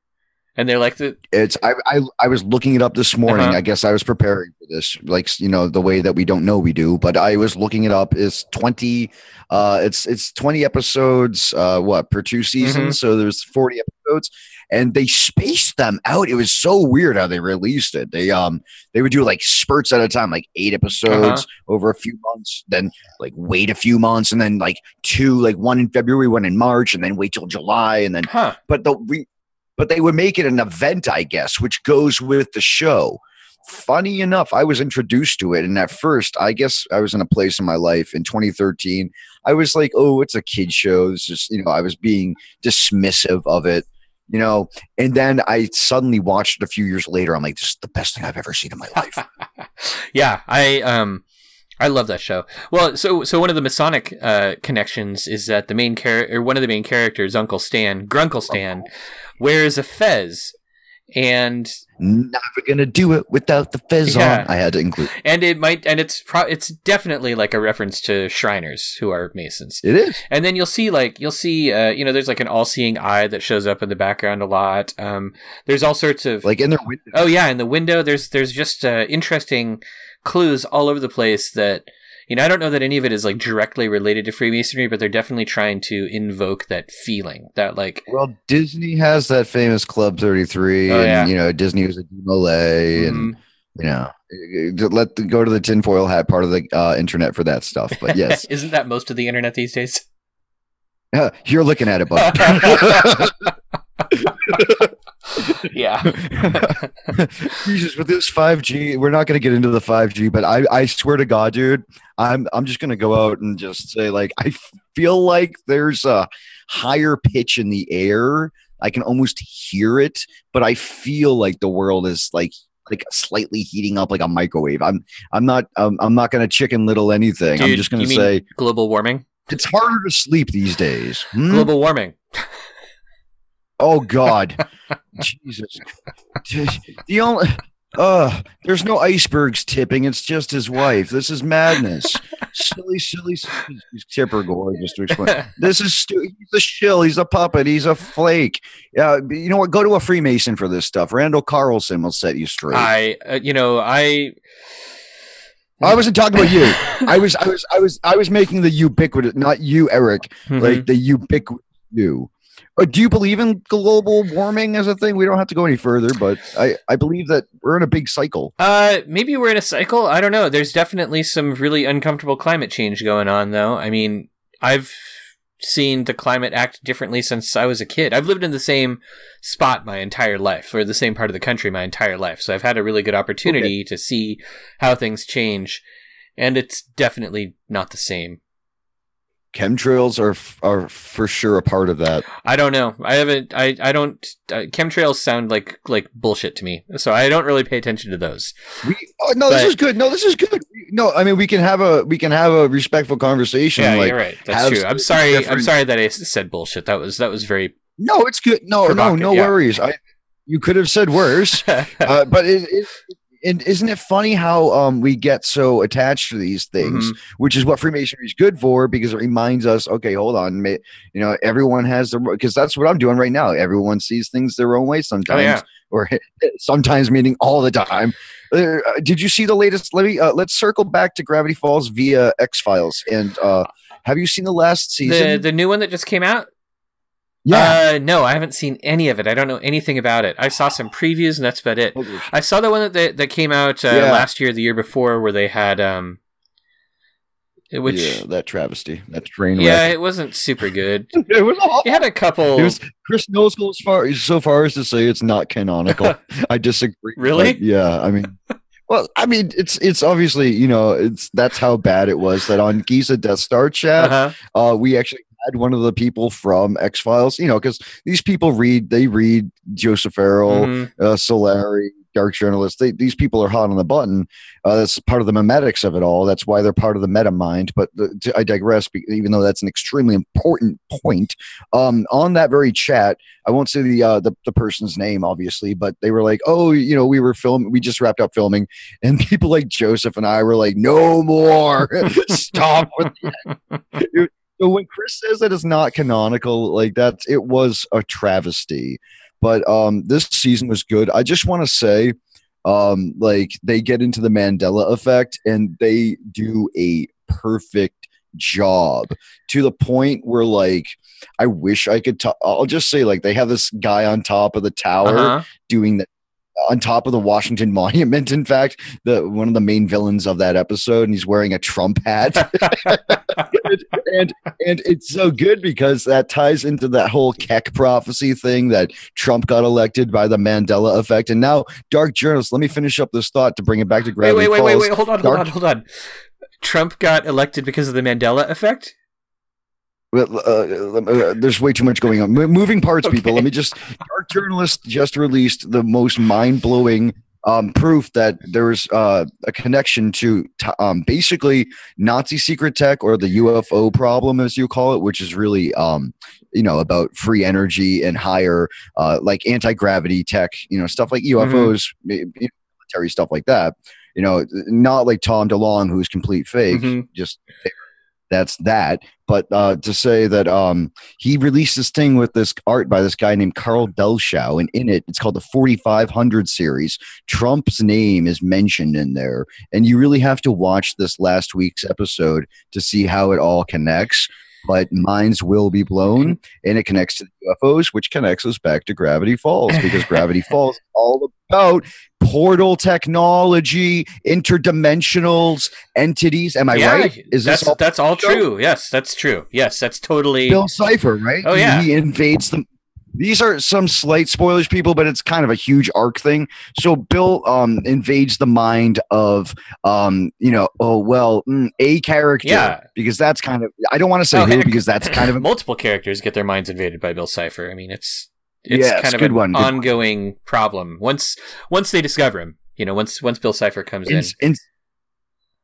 And they're like the It's I, I I was looking it up this morning. Uh-huh. I guess I was preparing for this, like you know the way that we don't know we do. But I was looking it up. It's twenty. Uh, it's it's twenty episodes. Uh, what per two seasons? So there's forty episodes, and they spaced them out. It was so weird how they released it. They um they would do like spurts at a time, like eight episodes over a few months, then like wait a few months, and then like two, like one in February, one in March, and then wait till July, and then huh. but the we but they would make it an event i guess which goes with the show. Funny enough i was introduced to it and at first i guess i was in a place in my life in 2013 i was like oh it's a kid show it's just you know i was being dismissive of it you know? And then i suddenly watched it a few years later i'm like this is the best thing i've ever seen in my life. Yeah, I um I love that show. Well, so so one of the Masonic uh, connections is that the main character, or one of the main characters, Uncle Stan, Grunkle Stan, wears a fez, and never gonna do it without the fez Yeah. on i had to include and it might, and it's pro- it's definitely like a reference to Shriners who are Masons. it is And then you'll see like you'll see uh, you know there's like an all-seeing eye that shows up in the background a lot. Um, there's all sorts of like in their window Oh yeah, in the window there's there's just uh, interesting clues all over the place that you know I don't know that any of it is like directly related to Freemasonry, but they're definitely trying to invoke that feeling that like well disney has that famous club 33 Oh, and yeah. you know disney was a Malay and mm, you know let the, go to the tinfoil hat part of the uh, internet for that stuff but yes isn't that most of the internet these days? Uh, you're looking at it bud yeah. jesus with this 5g we're not going to get into the 5g but i i swear to god dude i'm i'm just going to go out and just say like i feel like there's a higher pitch in the air i can almost hear it but i feel like the world is like like slightly heating up like a microwave i'm i'm not um, i'm not going to chicken little anything i'm just going to say global warming. it's harder to sleep these days Hmm? Global warming. Oh God, Jesus! The only, uh, there's no icebergs tipping. It's just his wife. This is madness. silly, silly, silly. Tipper Gore just to explain. This is stu- he's a shill. He's a puppet. He's a flake. Yeah, you know what? Go to a Freemason for this stuff. Randall Carlson will set you straight. I, uh, you know I I wasn't talking about you. I was, I was, I was, I was making the ubiquitous, not you, Eric. Mhm. Like the ubiquitous you. Do you believe in global warming as a thing? We don't have to go any further, but I, I believe that we're in a big cycle. Uh, maybe we're in a cycle. I don't know. There's definitely some really uncomfortable climate change going on, though. I mean, I've seen the climate act differently since I was a kid. I've lived in the same spot my entire life, or the same part of the country my entire life. So I've had a really good opportunity to see how things change. and it's definitely not the same. Chemtrails are are for sure a part of that. I don't know. I haven't. I I don't. Uh, chemtrails sound like like bullshit to me, so I don't really pay attention to those. We oh, no, this is good. No, this is good. No, I mean we can have a we can have a respectful conversation. Yeah, like you're right. That's true. I'm sorry. I'm sorry that I said bullshit. That was that was very. no, it's good. No, no, no yeah. worries. I you could have said worse. uh, but it, it, it, isn't it funny how um, we get so attached to these things, Mhm. which is what Freemasonry is good for because it reminds us, okay, hold on, you know, everyone has the because that's what I'm doing right now. Everyone sees things their own way sometimes, Oh yeah. or sometimes meaning all the time. Uh, did you see the latest? Let me uh, let's circle back to Gravity Falls via X Files. And uh, have you seen the last season? The the new one that just came out. Yeah. Uh, no, I haven't seen any of it. I don't know anything about it. I saw some previews, and that's about it. I saw the one that they, that came out uh, Yeah. last year, the year before, where they had um, which yeah, yeah, that travesty, that train wreck. it wasn't super good. it was awful. It had a couple. It was Chris Knowles goes far so far as to say it's not canonical. I disagree. Really? but yeah, I mean, well, I mean, it's it's obviously you know it's that's how bad it was that on Giza Death Star chat, uh-huh. uh, we actually had one of the people from X Files, you know, because these people read they read Joseph Farrell, Mhm. uh, Solari, Dark Journalists. They, these people are hot on the button. Uh, that's part of the memetics of it all. That's why they're part of the meta mind. But the, to, I digress, even though that's an extremely important point. Um, on that very chat, I won't say the, uh, the the person's name, obviously, but they were like, "Oh, you know, we were filming. We just wrapped up filming," and people like Joseph and I were like, "No more, stop with so when Chris says that it's not canonical, like that, it was a travesty. But um this season was good. I just want to say um like they get into the Mandela effect and they do a perfect job to the point where like I wish I could i I'll just say like they have this guy on top of the tower Uh-huh. doing the on top of the Washington Monument. In fact, the one of the main villains of that episode, and he's wearing a Trump hat. and and it's so good because that ties into that whole Kek prophecy thing that Trump got elected by the Mandela effect. And now, dark journalists, let me finish up this thought to bring it back to wait, Gravity wait, wait, wait, Falls. wait. Hold on, hold on, hold on. Trump got elected because of the Mandela effect. Well, uh, uh, there's way too much going on. Moving parts, people. Let me just. Dark journalist just released the most mind blowing um, proof that there's uh, a connection to t- um, basically Nazi secret tech or the UFO problem, as you call it, which is really um, you know about free energy and higher uh, like anti gravity tech, you know stuff like UFOs, know, military stuff like that. You know, not like Tom DeLonge, who's complete fake. Mhm. Just that's that. But uh, to say that um, he released this thing with this art by this guy named Carl Dellschau, and in it, it's called the 4500 series. Trump's name is mentioned in there, and you really have to watch this last week's episode to see how it all connects. But minds will be blown, and it connects to the UFOs, which connects us back to Gravity Falls because Gravity Falls is all about portal technology, interdimensionals, entities. Am I yeah, right? Is that's this all that's all show? true? Yes, that's true. Yes, that's totally. Bill Cipher, right? Oh, He- yeah. He, invades them. These are some slight spoilers, people, but it's kind of a huge arc thing. So Bill um, invades the mind of, um, you know, oh well, mm, a character, Yeah. because that's kind of. I don't want to say Oh, who heck. because that's kind of multiple characters get their minds invaded by Bill Cipher. I mean, it's it's kind of an one, good one. ongoing problem. Once once they discover him, you know, once once Bill Cipher comes in.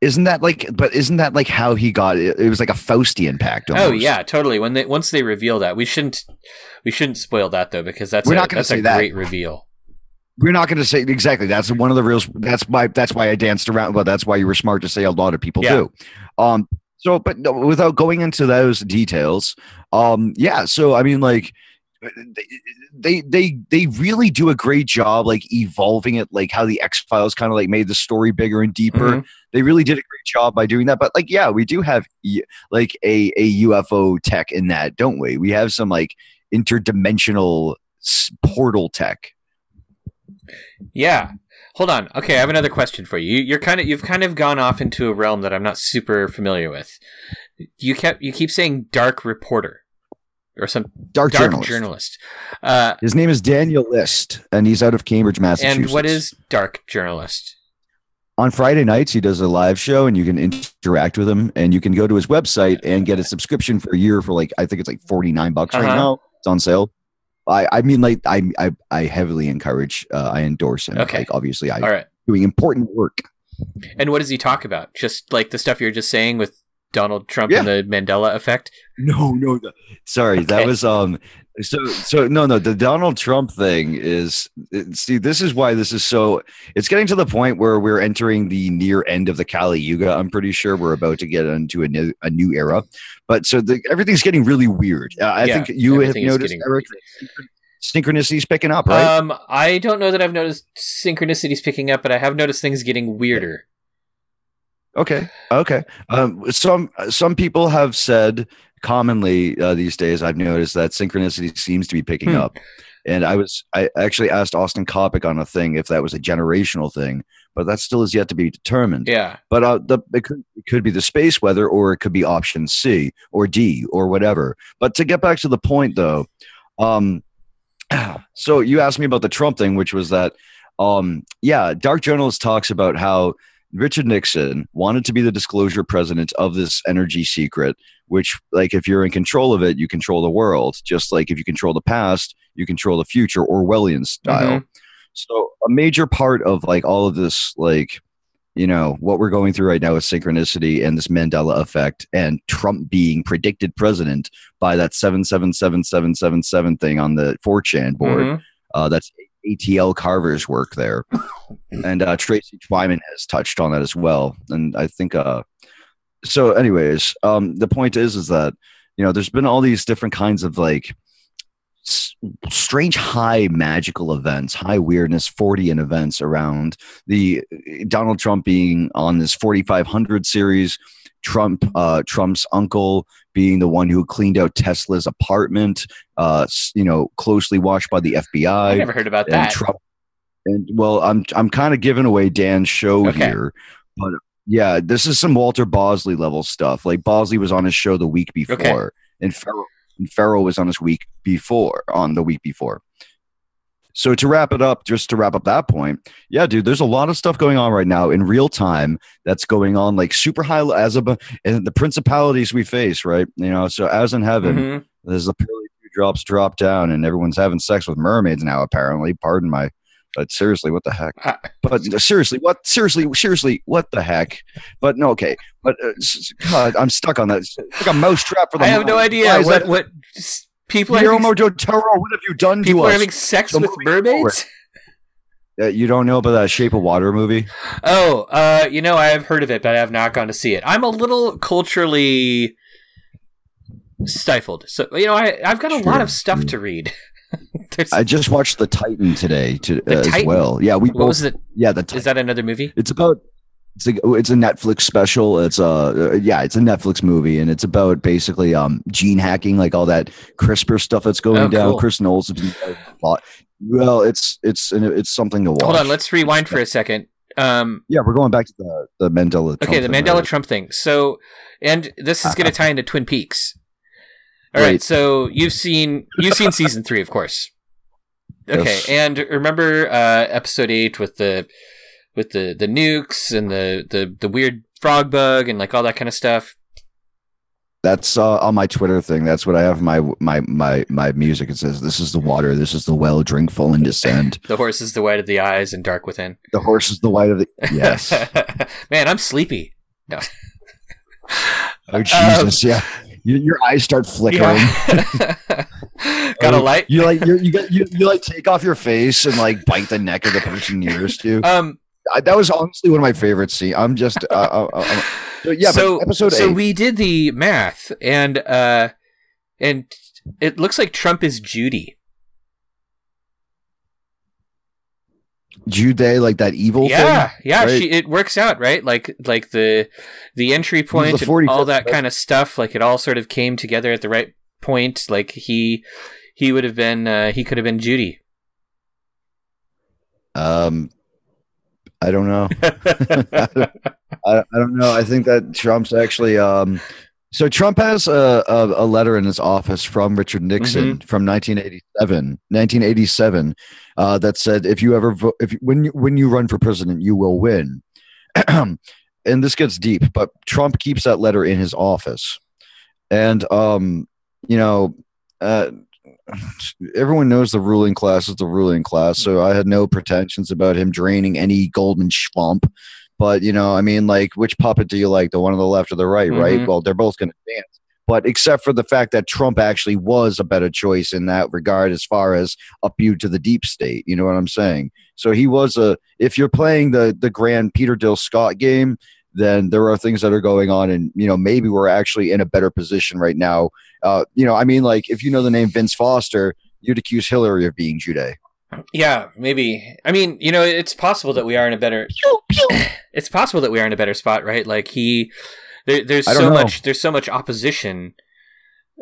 Isn't that like? But isn't that like how he got it? It was like a Faustian pact. Oh yeah, totally. When they once they reveal that, we shouldn't we shouldn't spoil that though because that's We're a, not gonna that's say a that. great reveal. We're not going to say exactly. That's one of the real. That's why. That's why I danced around. Well, that's why you were smart to say a lot of people Yeah. do. Um. So, but without going into those details, um. Yeah. So, I mean, like, they they they really do a great job, like evolving it, like how the X Files kind of like made the story bigger and deeper. Mhm. They really did a great job by doing that. But like, yeah, we do have like a a UFO tech in that, don't we? We have some like interdimensional s- portal tech. Yeah. Hold on. Okay, I have another question for you. You- You're kind of you've kind of gone off into a realm that I'm not super familiar with. You kept you keep saying dark reporter or some Dark, dark journalist. journalist. Uh, His name is Daniel Liszt, and he's out of Cambridge, Massachusetts. and what is dark journalist? on Friday nights, he does a live show, and you can interact with him. And you can go to his website and get a subscription for a year for like I think it's like forty nine bucks right Uh-huh. now. It's on sale. I I mean, like I I, I heavily encourage. Uh, I endorse him. Okay. Like obviously, I All right. doing important work. And what does he talk about? Just like the stuff you're just saying with Donald Trump and the Mandela effect? No, no, no. sorry. That was um. So so no no the Donald Trump thing is see this is why this is so it's getting to the point where we're entering the near end of the Kali Yuga. I'm pretty sure we're about to get into a new a new era, but so the, everything's getting really weird. Uh, I Yeah, think you have noticed Eric synchronicity's picking up, right? Um, I don't know that I've noticed synchronicities picking up, but I have noticed things getting weirder. Okay. Okay. Um, some some people have said commonly uh, these days. I've noticed that synchronicity seems to be picking Hmm. up, and I was I actually asked Austin Kopic on a thing if that was a generational thing, but that still is yet to be determined. Yeah. But uh, the it could, it could be the space weather, or it could be option C or D or whatever. But to get back to the point, though, um, so you asked me about the Trump thing, which was that, um, yeah, Dark Journalist talks about how Richard Nixon wanted to be the disclosure president of this energy secret, which, like, if you're in control of it, you control the world. Just like if you control the past, you control the future, Orwellian style. So a major part of like all of this, like, you know, what we're going through right now with synchronicity and this Mandela effect and Trump being predicted president by that 777777 thing on the 4chan board. Mhm. Uh, that's ATL Carver's work there. And uh, Tracy Twyman has touched on that as well. And I think, uh, so anyways, um, the point is, is that, you know, there's been all these different kinds of like s- strange high magical events, high weirdness, 40 and events around the Donald Trump being on this 4,500 series, Trump, uh, Trump's uncle being the one who cleaned out Tesla's apartment, uh, you know, closely watched by the FBI I never heard about and that. Trump. And well, I'm I'm kind of giving away Dan's show Okay. here, but yeah, this is some Walter Bosley level stuff. Like Bosley was on his show the week before, Okay. and Farrell and Farrell was on his week before on the week before. So to wrap it up, just to wrap up that point, yeah, dude, there's a lot of stuff going on right now in real time that's going on like super high as a and the principalities we face, right? You know, so as in heaven, Mhm. there's the drops drop down and everyone's having sex with mermaids now apparently pardon my but seriously what the heck? But seriously what seriously seriously what the heck? But no okay. But uh, god i'm stuck on that. It's like a mousetrap for the I have no idea what that- what people are Guillermo having, del Toro, what have you done to people us? having sex So with mermaids. Uh, you don't know about that shape of water movie? Oh, uh, you know, I have heard of it, but I have not gone to see it. I'm a little culturally stifled, so you know, I I've got a lot of stuff to read. I just watched the titan today to, The uh, as Titan? well yeah we what both was it? yeah the Titan. Is that another movie? It's about it's a it's a Netflix special. It's a uh, yeah, it's a Netflix movie, and it's about basically um gene hacking, like all that CRISPR stuff that's going Oh, down. cool. Chris Knowles has been. Well, it's it's it's something to watch. Hold on, let's rewind for a second. Um, yeah, we're going back to the the Mandela. okay, Trump the thing, Mandela right? Trump thing. So, and this is going to tie into Twin Peaks. All right, so you've seen you've seen season three, of course. Okay, Yes. and remember uh, episode eight with the with the the nukes and the the the weird frog bug and like all that kind of stuff. That's uh, on my Twitter thing. That's what I have my my my my music. It says, "This is the water. This is the well. Drink full and descend. The horse is the white of the eyes and dark within. The horse is the white of the yes." Man, I'm sleepy. No. Oh Jesus! yeah, your, your eyes start flickering. Yeah. Got a light? You like you you, get, you you like take off your face and like bite the neck of the person nearest to you. Um, I, that was honestly one of my favorite scenes. I'm just uh, uh, uh, uh, so yeah. so episode so eight. we did the math, and uh, and it looks like Trump is Judy. Jude, like that evil yeah, thing. yeah, right? she, it works out right. Like like the the entry point, the and all 45th that kind of stuff. Like it all sort of came together at the right point. Like he he would have been uh, he could have been Judy. Um, I don't know. I, I don't know. I think that Trump's actually um. So Trump has a, a, a letter in his office from Richard Nixon from 1987, 1987, uh, that said, if you ever vo- if when you when you run for president, you will win. and this gets deep, but Trump keeps that letter in his office, and um, you know, uh, everyone knows the ruling class is the ruling class, so I had no pretensions about him draining any Goldman schwamp. But you know, I mean, like, which puppet do you like, the one on the left or the right? Right? Mhm. Well, they're both going to dance. But except for the fact that Trump actually was a better choice in that regard, as far as up you to the deep state, you know what I'm saying? So he was a. If you're playing the the grand Peter Dale Scott game, then there are things that are going on, and you know maybe we're actually in a better position right now. Uh, you know, I mean, like if you know the name Vince Foster, you'd accuse Hillary of being Jude. Yeah, maybe. I mean, you know, it's possible that we are in a better. It's possible that we are in a better spot, right? Like he, there, there's I so know. much, there's so much opposition.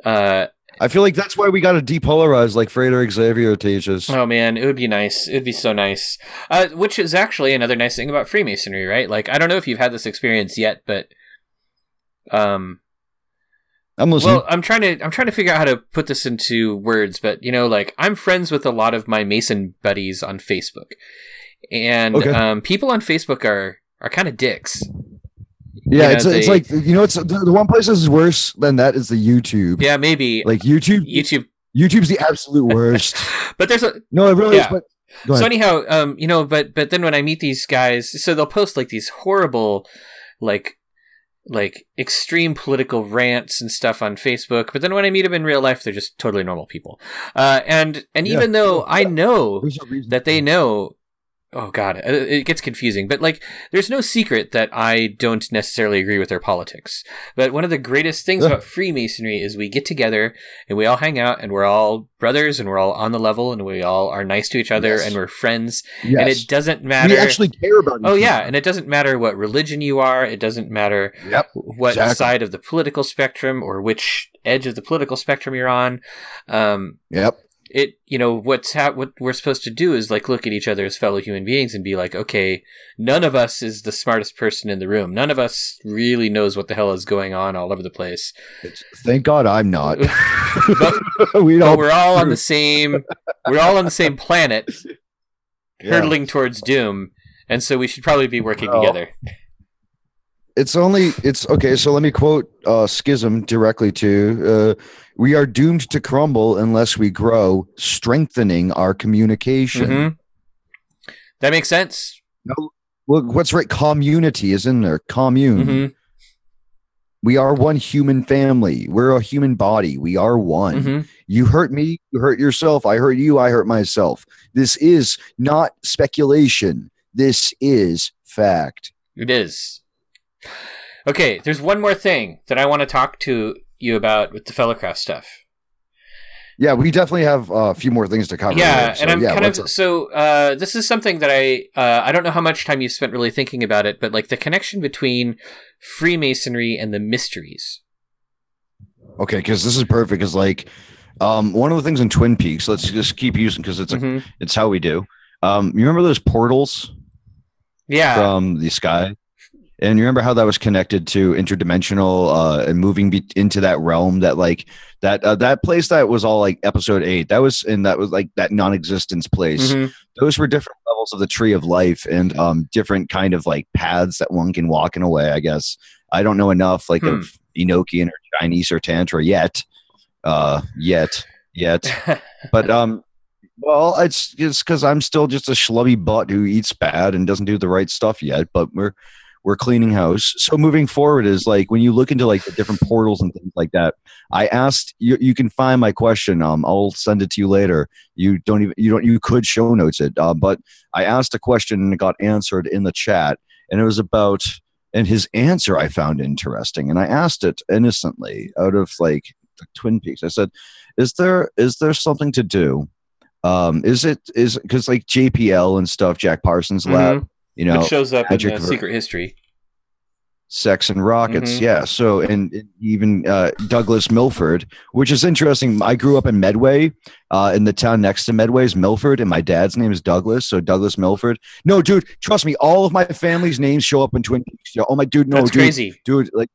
Uh, I feel like that's why we got to depolarize, like Frederick Xavier teaches. oh man, it would be nice. It would be so nice. Uh, which is actually another nice thing about Freemasonry, right? Like, I don't know if you've had this experience yet, but, um, I'm listening. Well, I'm trying to I'm trying to figure out how to put this into words, but you know, like I'm friends with a lot of my Mason buddies on Facebook, and Okay. um, people on Facebook are are kind of dicks. yeah, you it's, know, it's they- like you know, it's the, the one place that's worse than that is the YouTube. Yeah, maybe Like YouTube, YouTube, YouTube's the absolute worst. but there's a no, it really Yeah. is. But so anyhow, um, you know, but but then when I meet these guys, so they'll post like these horrible, like like extreme political rants and stuff on Facebook. But then when I meet them in real life, they're just totally normal people. Uh, and and Yeah. even though I know There's no reason that they know oh god uh, it gets confusing but like there's no secret that i don't necessarily agree with their politics but one of the greatest things about freemasonry is we get together and we all hang out and we're all brothers and we're all on the level and we all are nice to each other Yes. and we're friends Yes. and it doesn't matter we actually care about. oh yeah and it doesn't matter what religion you are it doesn't matter Yep. what Exactly. side of the political spectrum or which edge of the political spectrum you're on um, Yep. It you know what's ha- what we're supposed to do is like look at each other as fellow human beings and be like okay none of us is the smartest person in the room none of us really knows what the hell is going on all over the place thank God I'm not. but, we but we're all on the same we're all on the same planet Yeah. hurtling towards doom and so we should probably be working Well, together It's only. It's okay. So let me quote uh, Schism directly to. Uh, we are doomed to crumble unless we grow, strengthening our communication. Mhm. that makes sense Well, what's right? Community is in there. Commune. hmm We are one human family. We're a human body. We are one. hmm You hurt me, you hurt yourself. I hurt you, I hurt myself. This is not speculation. This is fact. It is. Okay, there's one more thing that I want to talk to you about with the Fellowcraft stuff. Yeah, we definitely have uh, a few more things to cover. yeah. So, and I'm yeah, kind of so. Uh, this is something that I uh, I don't know how much time you spent really thinking about it, but like the connection between Freemasonry and the mysteries. okay, because this is perfect. Because like, um, one of the things in Twin Peaks, let's just keep using because it's a, Mhm. it's how we do. Um, you remember those portals Yeah, from the sky? And you remember how that was connected to interdimensional uh, and moving be- into that realm that like that uh, that place that was all like episode eight that was and that was like that non-existence place. Mhm. those were different levels of the tree of life and um different kind of like paths that one can walk in a way i guess i don't know enough like Hmm. of enochian or chinese or tantra yet uh yet yet but um well it's it's because i'm still just a schlubby butt who eats bad and doesn't do the right stuff yet but we're we're cleaning house. So moving forward is like when you look into like the different portals and things like that i asked you you can find my question um i'll send it to you later. You don't even you don't you could show notes it uh, but i asked a question and it got answered in the chat and it was about and his answer i found interesting and i asked it innocently out of like twin peaks. I said is there is there something to do? Um is it is because like jpl and stuff jack parsons lab you know Which shows up in Ver- Secret History. sex and rockets Mhm. yeah so and even uh, douglas milford which is interesting i grew up in medway uh, in the town next to medway is milford and my dad's name is douglas so douglas milford no dude trust me all of my family's names show up in twin peaks oh my dude no That's dude crazy, dude like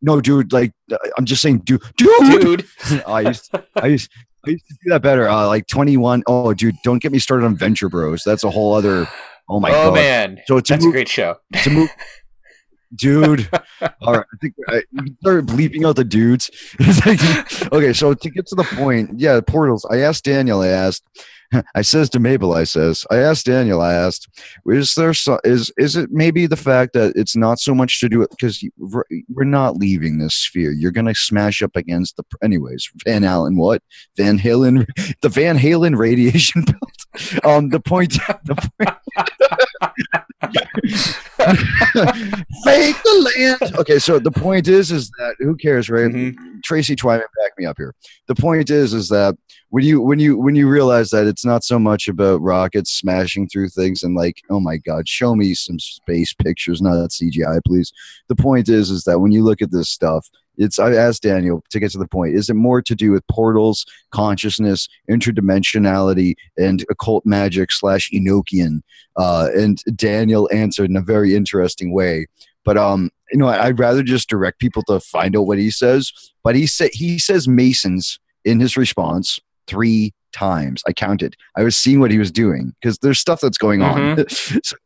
no dude like uh, i'm just saying dude dude, dude. i used i used I used to do that better. Uh, like 21. Oh, dude, don't get me started on Venture Bros. That's a whole other Oh my god. oh god! man, So it's a that's a great show. to move. Dude, all right. I think I, you can start bleeping out the dudes. It's okay, so to get to the point, yeah, portals. I asked Daniel. I asked. I says to Mabel. I says. I asked Daniel. I asked. Is there so, is is it maybe the fact that it's not so much to do with because we're not leaving this sphere. You're gonna smash up against the anyways. Van Allen. What? Van Halen. The Van Halen radiation belt. Um. The point. The Fake the land. Okay, so the point is, is that who cares, right? Mhm. Tracy Twyman, back me up here. The point is, is that when you when you when you realize that it's not so much about rockets smashing through things and like, oh my god, show me some space pictures, not that CGI, please. The point is, is that when you look at this stuff, it's I asked Daniel to get to the point. Is it more to do with portals, consciousness, interdimensionality, and occult magic slash Enochian? Uh, and Daniel answered in a very interesting way. But um, you know, I'd rather just direct people to find out what he says. But he said he says Masons in his response three times. I counted. I was seeing what he was doing because there's stuff that's going on. so,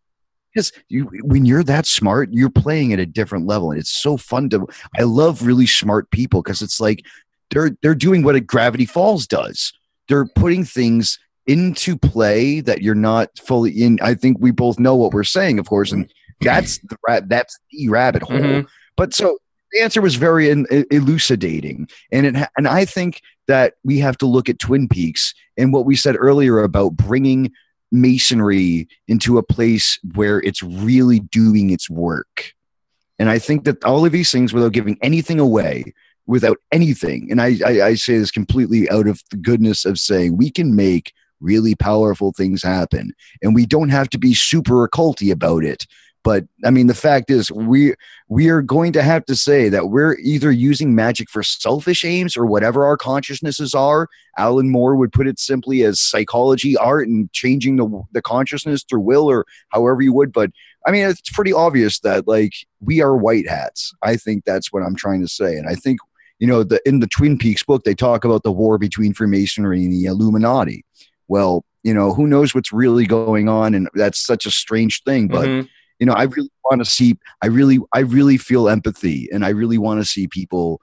because you, when you're that smart, you're playing at a different level, and it's so fun to. I love really smart people because it's like they're they're doing what a Gravity Falls does. They're putting things into play that you're not fully in. I think we both know what we're saying, of course, and that's the that's the rabbit hole. Mhm. But so the answer was very in, elucidating, and it and I think that we have to look at Twin Peaks and what we said earlier about bringing masonry into a place where it's really doing its work. And I think that all of these things, without giving anything away, without anything, and I, I, I say this completely out of the goodness of saying we can make really powerful things happen, and we don't have to be super occulty about it. But I mean, the fact is, we we are going to have to say that we're either using magic for selfish aims or whatever our consciousnesses are. Alan Moore would put it simply as psychology, art, and changing the the consciousness through will or however you would. But I mean, it's pretty obvious that like we are white hats. I think that's what I'm trying to say, and I think you know the in the Twin Peaks book they talk about the war between Freemasonry and the Illuminati. Well, you know who knows what's really going on, and that's such a strange thing, but Mhm. You know i really want to see i really i really feel empathy and i really want to see people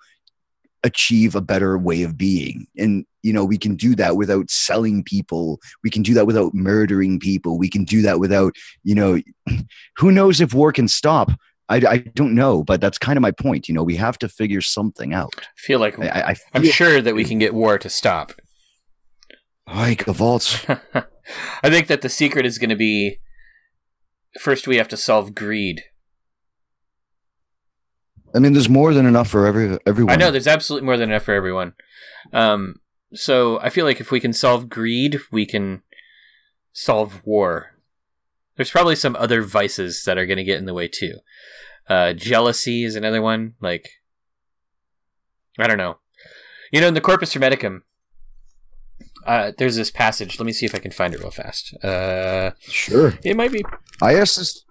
achieve a better way of being. And you know we can do that without selling people. We can do that without murdering people. We can do that without you know who knows if war can stop? I, I don't know but that's kind of my point you know we have to figure something out. I feel like i, I'm sure that we can get war to stop. like a vault I think that the secret is going to be first we have to solve greed. i mean there's more than enough for every everyone I know there's absolutely more than enough for everyone. Um, so I feel like if we can solve greed, we can solve war. There's probably some other vices that are going to get in the way too. Uh, jealousy is another one. Like, I don't know. You know, in the Corpus Hermeticum, uh, there's this passage. Let me see if I can find it real fast. Uh, sure it might be. I asked this.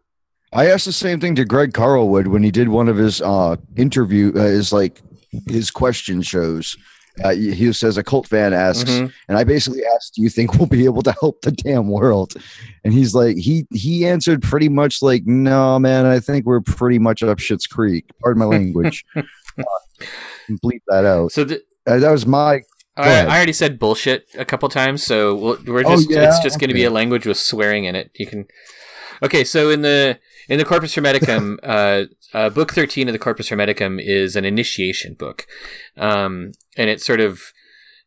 I asked the same thing to Greg Carlwood when he did one of his uh, interview, uh, his like his question shows. Uh, he says a cult fan asks, Mhm. and I basically asked, "Do you think we'll be able to help the damn world?" And he's like, he he answered pretty much like, "No, man, I think we're pretty much up shit's creek." Pardon my language. uh, bleep that out. So the, Uh, that was my. I. I already said bullshit a couple times, so we'll, we're Oh, just yeah? it's just going to be a language with swearing in it. You can Okay, so in the in the Corpus Hermeticum, uh, uh, book thirteen of the Corpus Hermeticum is an initiation book, um, and it sort of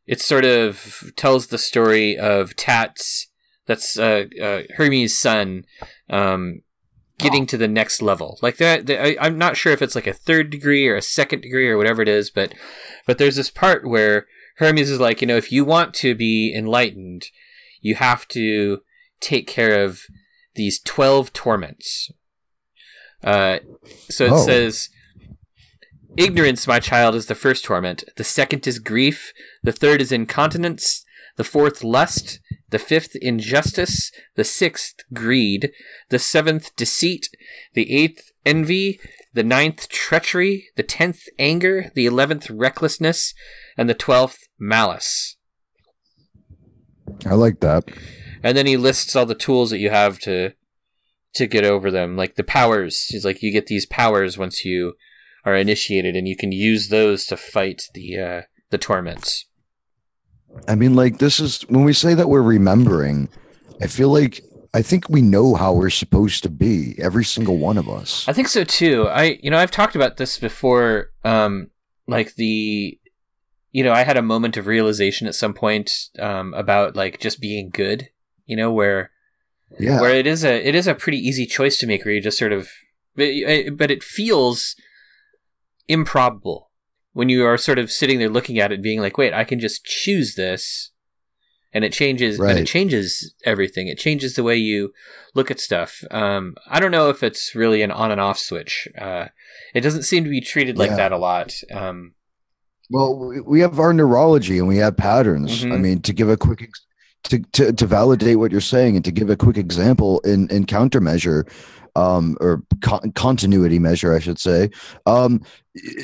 it sort of tells the story of Tats, that's uh, uh, Hermes' son, um, getting to the next level. Like that, I, I'm not sure if it's like a third degree or a second degree or whatever it is, but but there's this part where Hermes is like, you know, if you want to be enlightened, you have to take care of these 12 torments. Uh, so it Oh. says, Ignorance, my child, is the first torment. The second is grief. The third is incontinence. The fourth, lust. The fifth, injustice. The sixth, greed. The seventh, deceit. The eighth, envy. The ninth, treachery. The tenth, anger. The eleventh, recklessness. And the twelfth, malice. I like that. And then he lists all the tools that you have to to get over them, like the powers. He's like you get these powers once you are initiated, and you can use those to fight the uh, the torments. I mean, like this is when we say that we're remembering. I feel like I think we know how we're supposed to be, every single one of us. I think so too. I you know I've talked about this before. Um, like the you know I had a moment of realization at some point um, about like just being good. You know where Yeah, where it is a it is a pretty easy choice to make where you just sort of but but it feels improbable when you are sort of sitting there looking at it being like wait i can just choose this and it changes and it changes everything it changes the way you look at stuff um, i don't know if it's really an on and off switch uh, it doesn't seem to be treated like Yeah. that a lot um, Well, we- have our neurology and we have patterns. I Mhm. mean, to give a quick ex- to, to to validate what you're saying and to give a quick example in in countermeasure, um, or con- continuity measure, I should say. Um,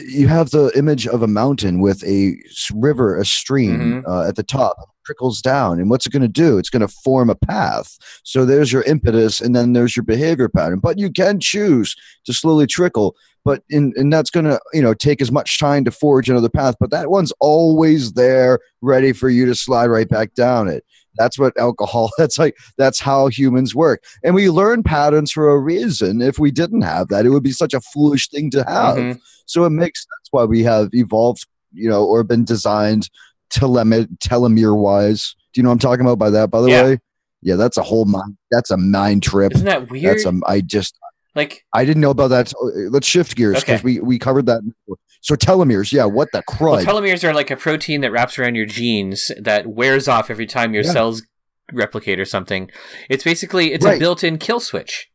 you have the image of a mountain with a river, a stream Mhm. uh, at the top. Trickles down. And what's it going to do? It's going to form a path. So there's your impetus and then there's your behavior pattern. But you can choose to slowly trickle. But in, and that's going to you know take as much time to forge another path. But that one's always there ready for you to slide right back down it that's what alcohol that's like that's how humans work and we learn patterns for a reason if we didn't have that it would be such a foolish thing to have Mhm. so it makes sense why we have evolved you know or been designed telem- telomere wise do you know what i'm talking about by that by the Yeah. way yeah that's a whole mind that's a mind trip isn't that weird that's a i just like I didn't know about that. Let's shift gears because Okay. we, we covered that. before. So telomeres, yeah, what the crud? Well, telomeres are like a protein that wraps around your genes that wears off every time your Yeah. cells replicate or something. It's basically it's a built-in kill switch.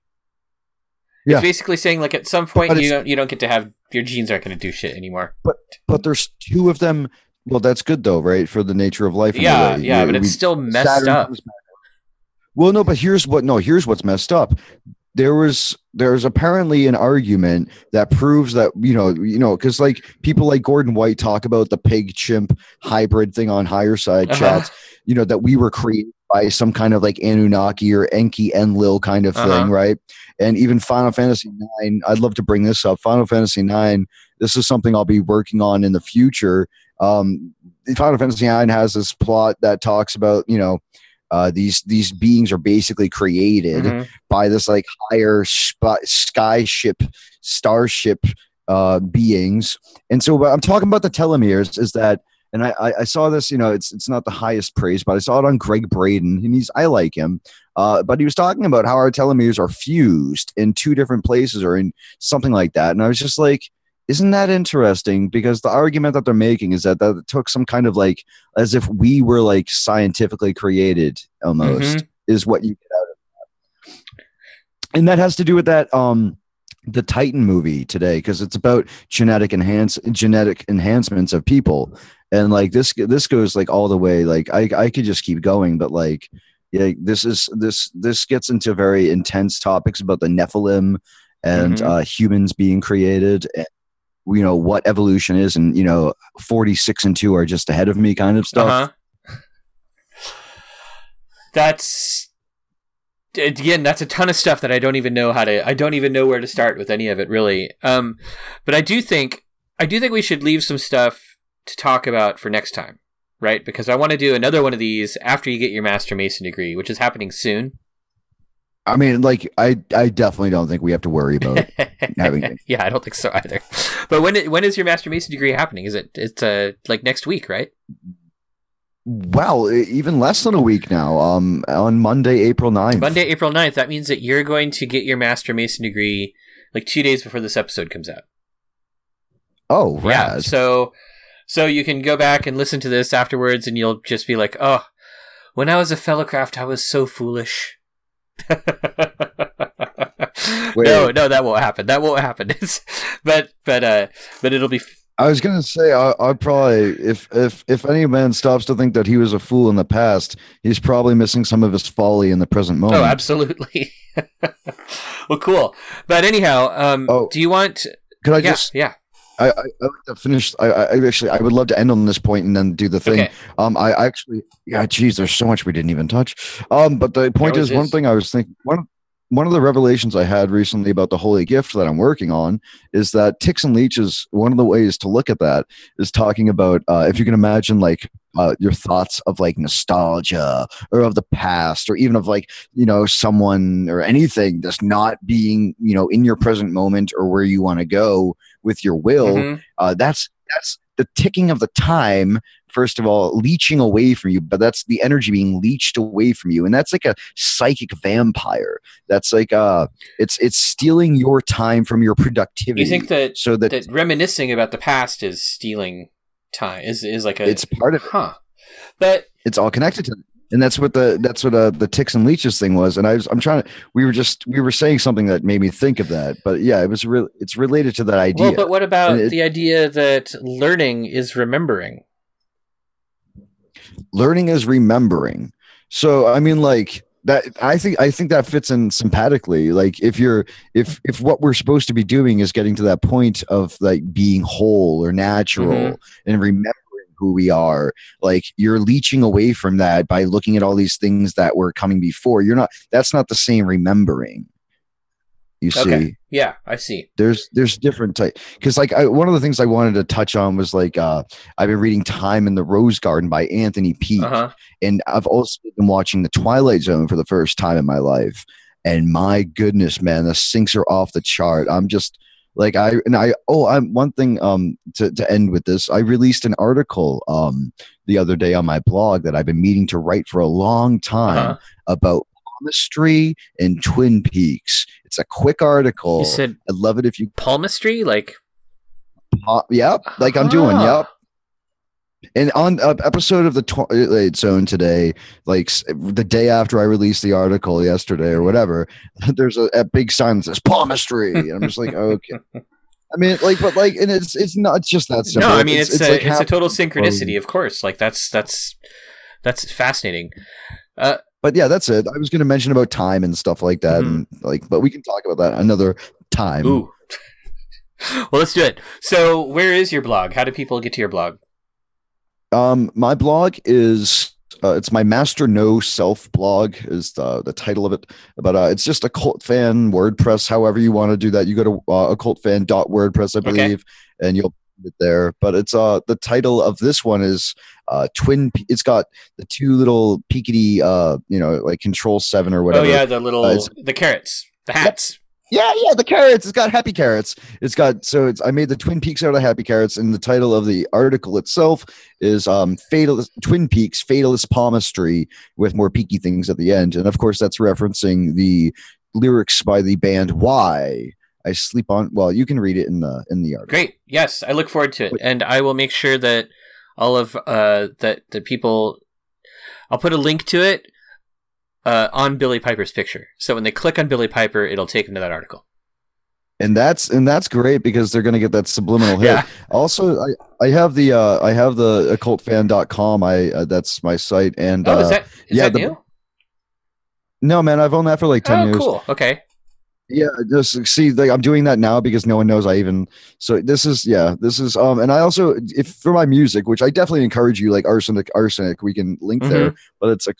Yeah. It's basically saying like at some point But you don't you don't get to have your genes aren't going to do shit anymore. but but there's two of them. Well, that's good though, right? For the nature of life. Yeah, yeah, You- but it's we- still messed Saturn up. Well, no, but here's what. No, here's what's messed up. There was there's apparently an argument that proves that you know you know because like people like Gordon White talk about the pig chimp hybrid thing on higher side Uh-huh. chats. You know that we were created by some kind of like Anunnaki or Enki Enlil kind of thing, Uh-huh. right? And even Final Fantasy Nine. I'd love to bring this up. Final Fantasy Nine. This is something I'll be working on in the future. Um, Final Fantasy Nine has this plot that talks about you know uh, these these beings are basically created Mhm. by this like higher sp- sky ship starship uh, beings. And so what i'm talking about the telomeres is that and I, I I saw this you know it's it's not the highest praise but i saw it on gregg braden and he's i like him. Uh, but he was talking about how our telomeres are fused in two different places or in something like that. And i was just like isn't that interesting? Because the argument that they're making is that that it took some kind of like as if we were like scientifically created almost is what you get out of that. And that has to do with that um the titan movie today because it's about genetic enhance genetic enhancements of people. And like this this goes like all the way like i i could just keep going but like yeah this is this this gets into very intense topics about the nephilim and Mhm. uh humans being created and you know what evolution is and you know 46 and 2 are just ahead of me kind of stuff Uh-huh. That's again, that's a ton of stuff that I don't even know how to. I don't even know where to start with any of it, really. Um, but I do think I do think we should leave some stuff to talk about for next time, right? Because I want to do another one of these after you get your master mason degree, which is happening soon. I mean like i i definitely don't think we have to worry about having it. yeah, I don't think so either. But when when is your master mason degree happening? Is it it's uh like next week, right? E- even less than a week now. Um, on Monday, April 9th. Monday, April 9th. That means that you're going to get your master mason degree like two days before this episode comes out. Oh, Yeah. So so you can go back and listen to this afterwards and you'll just be like, "Oh, when I was a fellowcraft, I was so foolish." No, no, that won't happen. That won't happen. But but uh but it'll be I was gonna say, I, I probably, if if if any man stops to think that he was a fool in the past, he's probably missing some of his folly in the present moment. Oh, absolutely. well, cool. But anyhow, um Oh. do you want Could I Yeah, just? yeah. I, I, I like to finish. I, I actually, I would love to end on this point and then do the thing. Okay. Um, I actually, yeah, geez, there's so much we didn't even touch. Um, but the point is, one thing I was thinking, one, one of the revelations I had recently about the holy gift that I'm working on is that ticks and leeches. One of the ways to look at that is talking about uh, if you can imagine like uh, your thoughts of like nostalgia or of the past or even of like you know someone or anything that's not being you know in your present moment or where you want to go with your will. Mhm. Uh, that's that's the ticking of the time first of all leeching away from you but that's the energy being leached away from you and that's like a psychic vampire that's like uh it's it's stealing your time from your productivity You think that so that, that reminiscing about the past is stealing time? Is is like a it's part of it huh? But it's all connected to. And that's what the that's what uh, the ticks and leeches thing was. And i was i'm trying to we were just we were saying something that made me think of that. But yeah it was real it's related to that idea. well, but what about it- the idea that learning is remembering? learning is remembering. So i mean like that i think i think that fits in sympathetically. Like if you're if if what we're supposed to be doing is getting to that point of like being whole or natural Mhm. and remembering who we are like you're leeching away from that by looking at all these things that were coming before you're not that's not the same remembering you see Okay. Yeah, I see. there's there's different type because like I, one of the things i wanted to touch on was like uh i've been reading time in the rose garden by anthony peake Uh huh. and I've also been watching The Twilight Zone for the first time in my life. And my goodness, man, the sinks are off the chart. I'm just like I and I oh I'm one thing um to, to end with this. I released an article um the other day on my blog that I've been meaning to write for a long time Uh-huh. about palmistry and Twin Peaks. It's a quick article. You said I'd love it if you palmistry, like uh, yep, like I'm doing, Ah. yep. And on an episode of the Twilight Zone today, like the day after I released the article yesterday or whatever, there's a, a big sign that says palmistry. And I'm just like, okay. I mean, like, but like, and it's it's not just that simple. No, I mean it's, a, like it's a total synchronicity, of course. Like that's that's that's fascinating. Uh, But yeah, that's it. I was going to mention about time and stuff like that, and like, but we can talk about that another time. Mm-hmm. ooh. well, let's do it. So, where is your blog? How do people get to your blog? Um, my blog is uh, it's my Master No Self blog is the the title of it. But uh, it's just occultfan WordPress. However you want to do that, you go to uh, occultfan.wordpress, I Okay. believe, and you'll it there. But it's uh the title of this one is uh twin. Pe- It's got the two little peakedy uh you know like Control Seven or whatever. Oh yeah, the little Uh, the carrots, the hats. Yeah, yeah, the carrots. It's got happy carrots. It's got so it's I made the Twin Peaks out of happy carrots, and the title of the article itself is um Fatalist Twin Peaks Fatalist Palmistry with more peaky things at the end. And of course that's referencing the lyrics by the band Why. I sleep on well, you can read it in the in the article. Great. Yes, I look forward to it, and I will make sure that all of uh that the people. I'll put a link to it uh, on Billie Piper's picture. So when they click on Billie Piper, it'll take them to that article. And that's and that's great because they're gonna get that subliminal hit. Yeah. Also, I, I have the uh I have the occultfan.com. I uh, that's my site and Oh, uh, is that is yeah, that the- new? no man, I've owned that for like 10 Oh, years. cool. Okay. Yeah, just see, like I'm doing that now because no one knows I even. So this is yeah, this is um, and I also if for my music, which I definitely encourage you, like arsenic, arsenic, we can link there, but it's a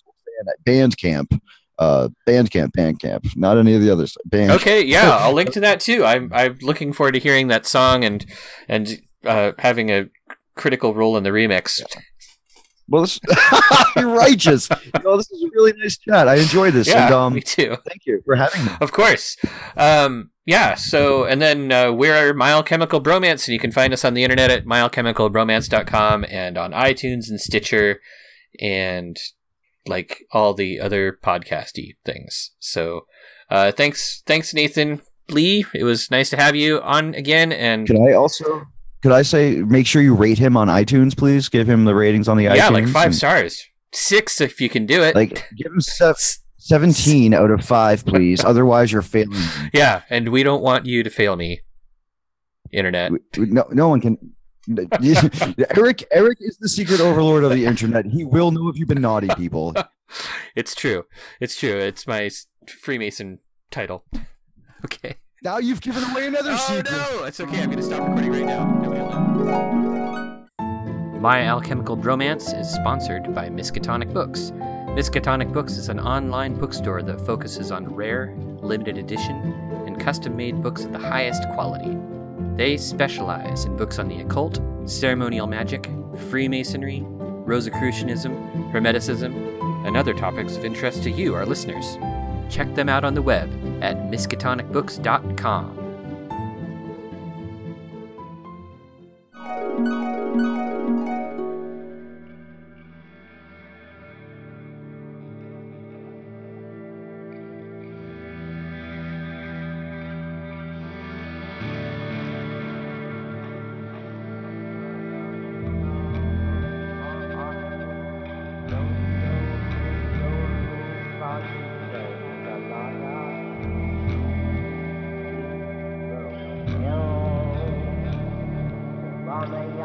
Bandcamp, uh, Bandcamp, Bandcamp, not any of the others. Band. Okay. Yeah, I'll link to that too. I'm I'm looking forward to hearing that song and and uh, having a critical role in the remix. Well, this, you're righteous. You know, this is a really nice chat. I enjoy this, Yeah, and um, me too. thank you for having me. Of course. Um, yeah, so, and then uh, we're My Alchemical Bromance, and you can find us on the internet at myalchemicalbromance.com and on iTunes and Stitcher and like all the other podcasty things. So, uh, thanks, thanks, Nathan Lee. It was nice to have you on again. And Could I also? Could I say make sure you rate him on iTunes, please? Give him the ratings on the iTunes. yeah, like five and, stars, six if you can do it. Like give him se- 17 out of 5 please otherwise you're failing yeah, and we don't want you to fail me, internet. We- we- no no one can eric eric is the secret overlord of the internet he will know if you've been naughty people It's true. It's true. It's my Freemason title. Okay. now you've given away another Oh secret no! It's okay. I'm gonna stop recording right now. Nobody will know. My Alchemical Bromance is sponsored by Miskatonic Books. Miskatonic Books is an online bookstore that focuses on rare, limited edition, and custom made books of the highest quality. They specialize in books on the occult, ceremonial magic, Freemasonry, Rosicrucianism, Hermeticism, and other topics of interest to you, our listeners. Check them out on the web at miskatonicbooks.com.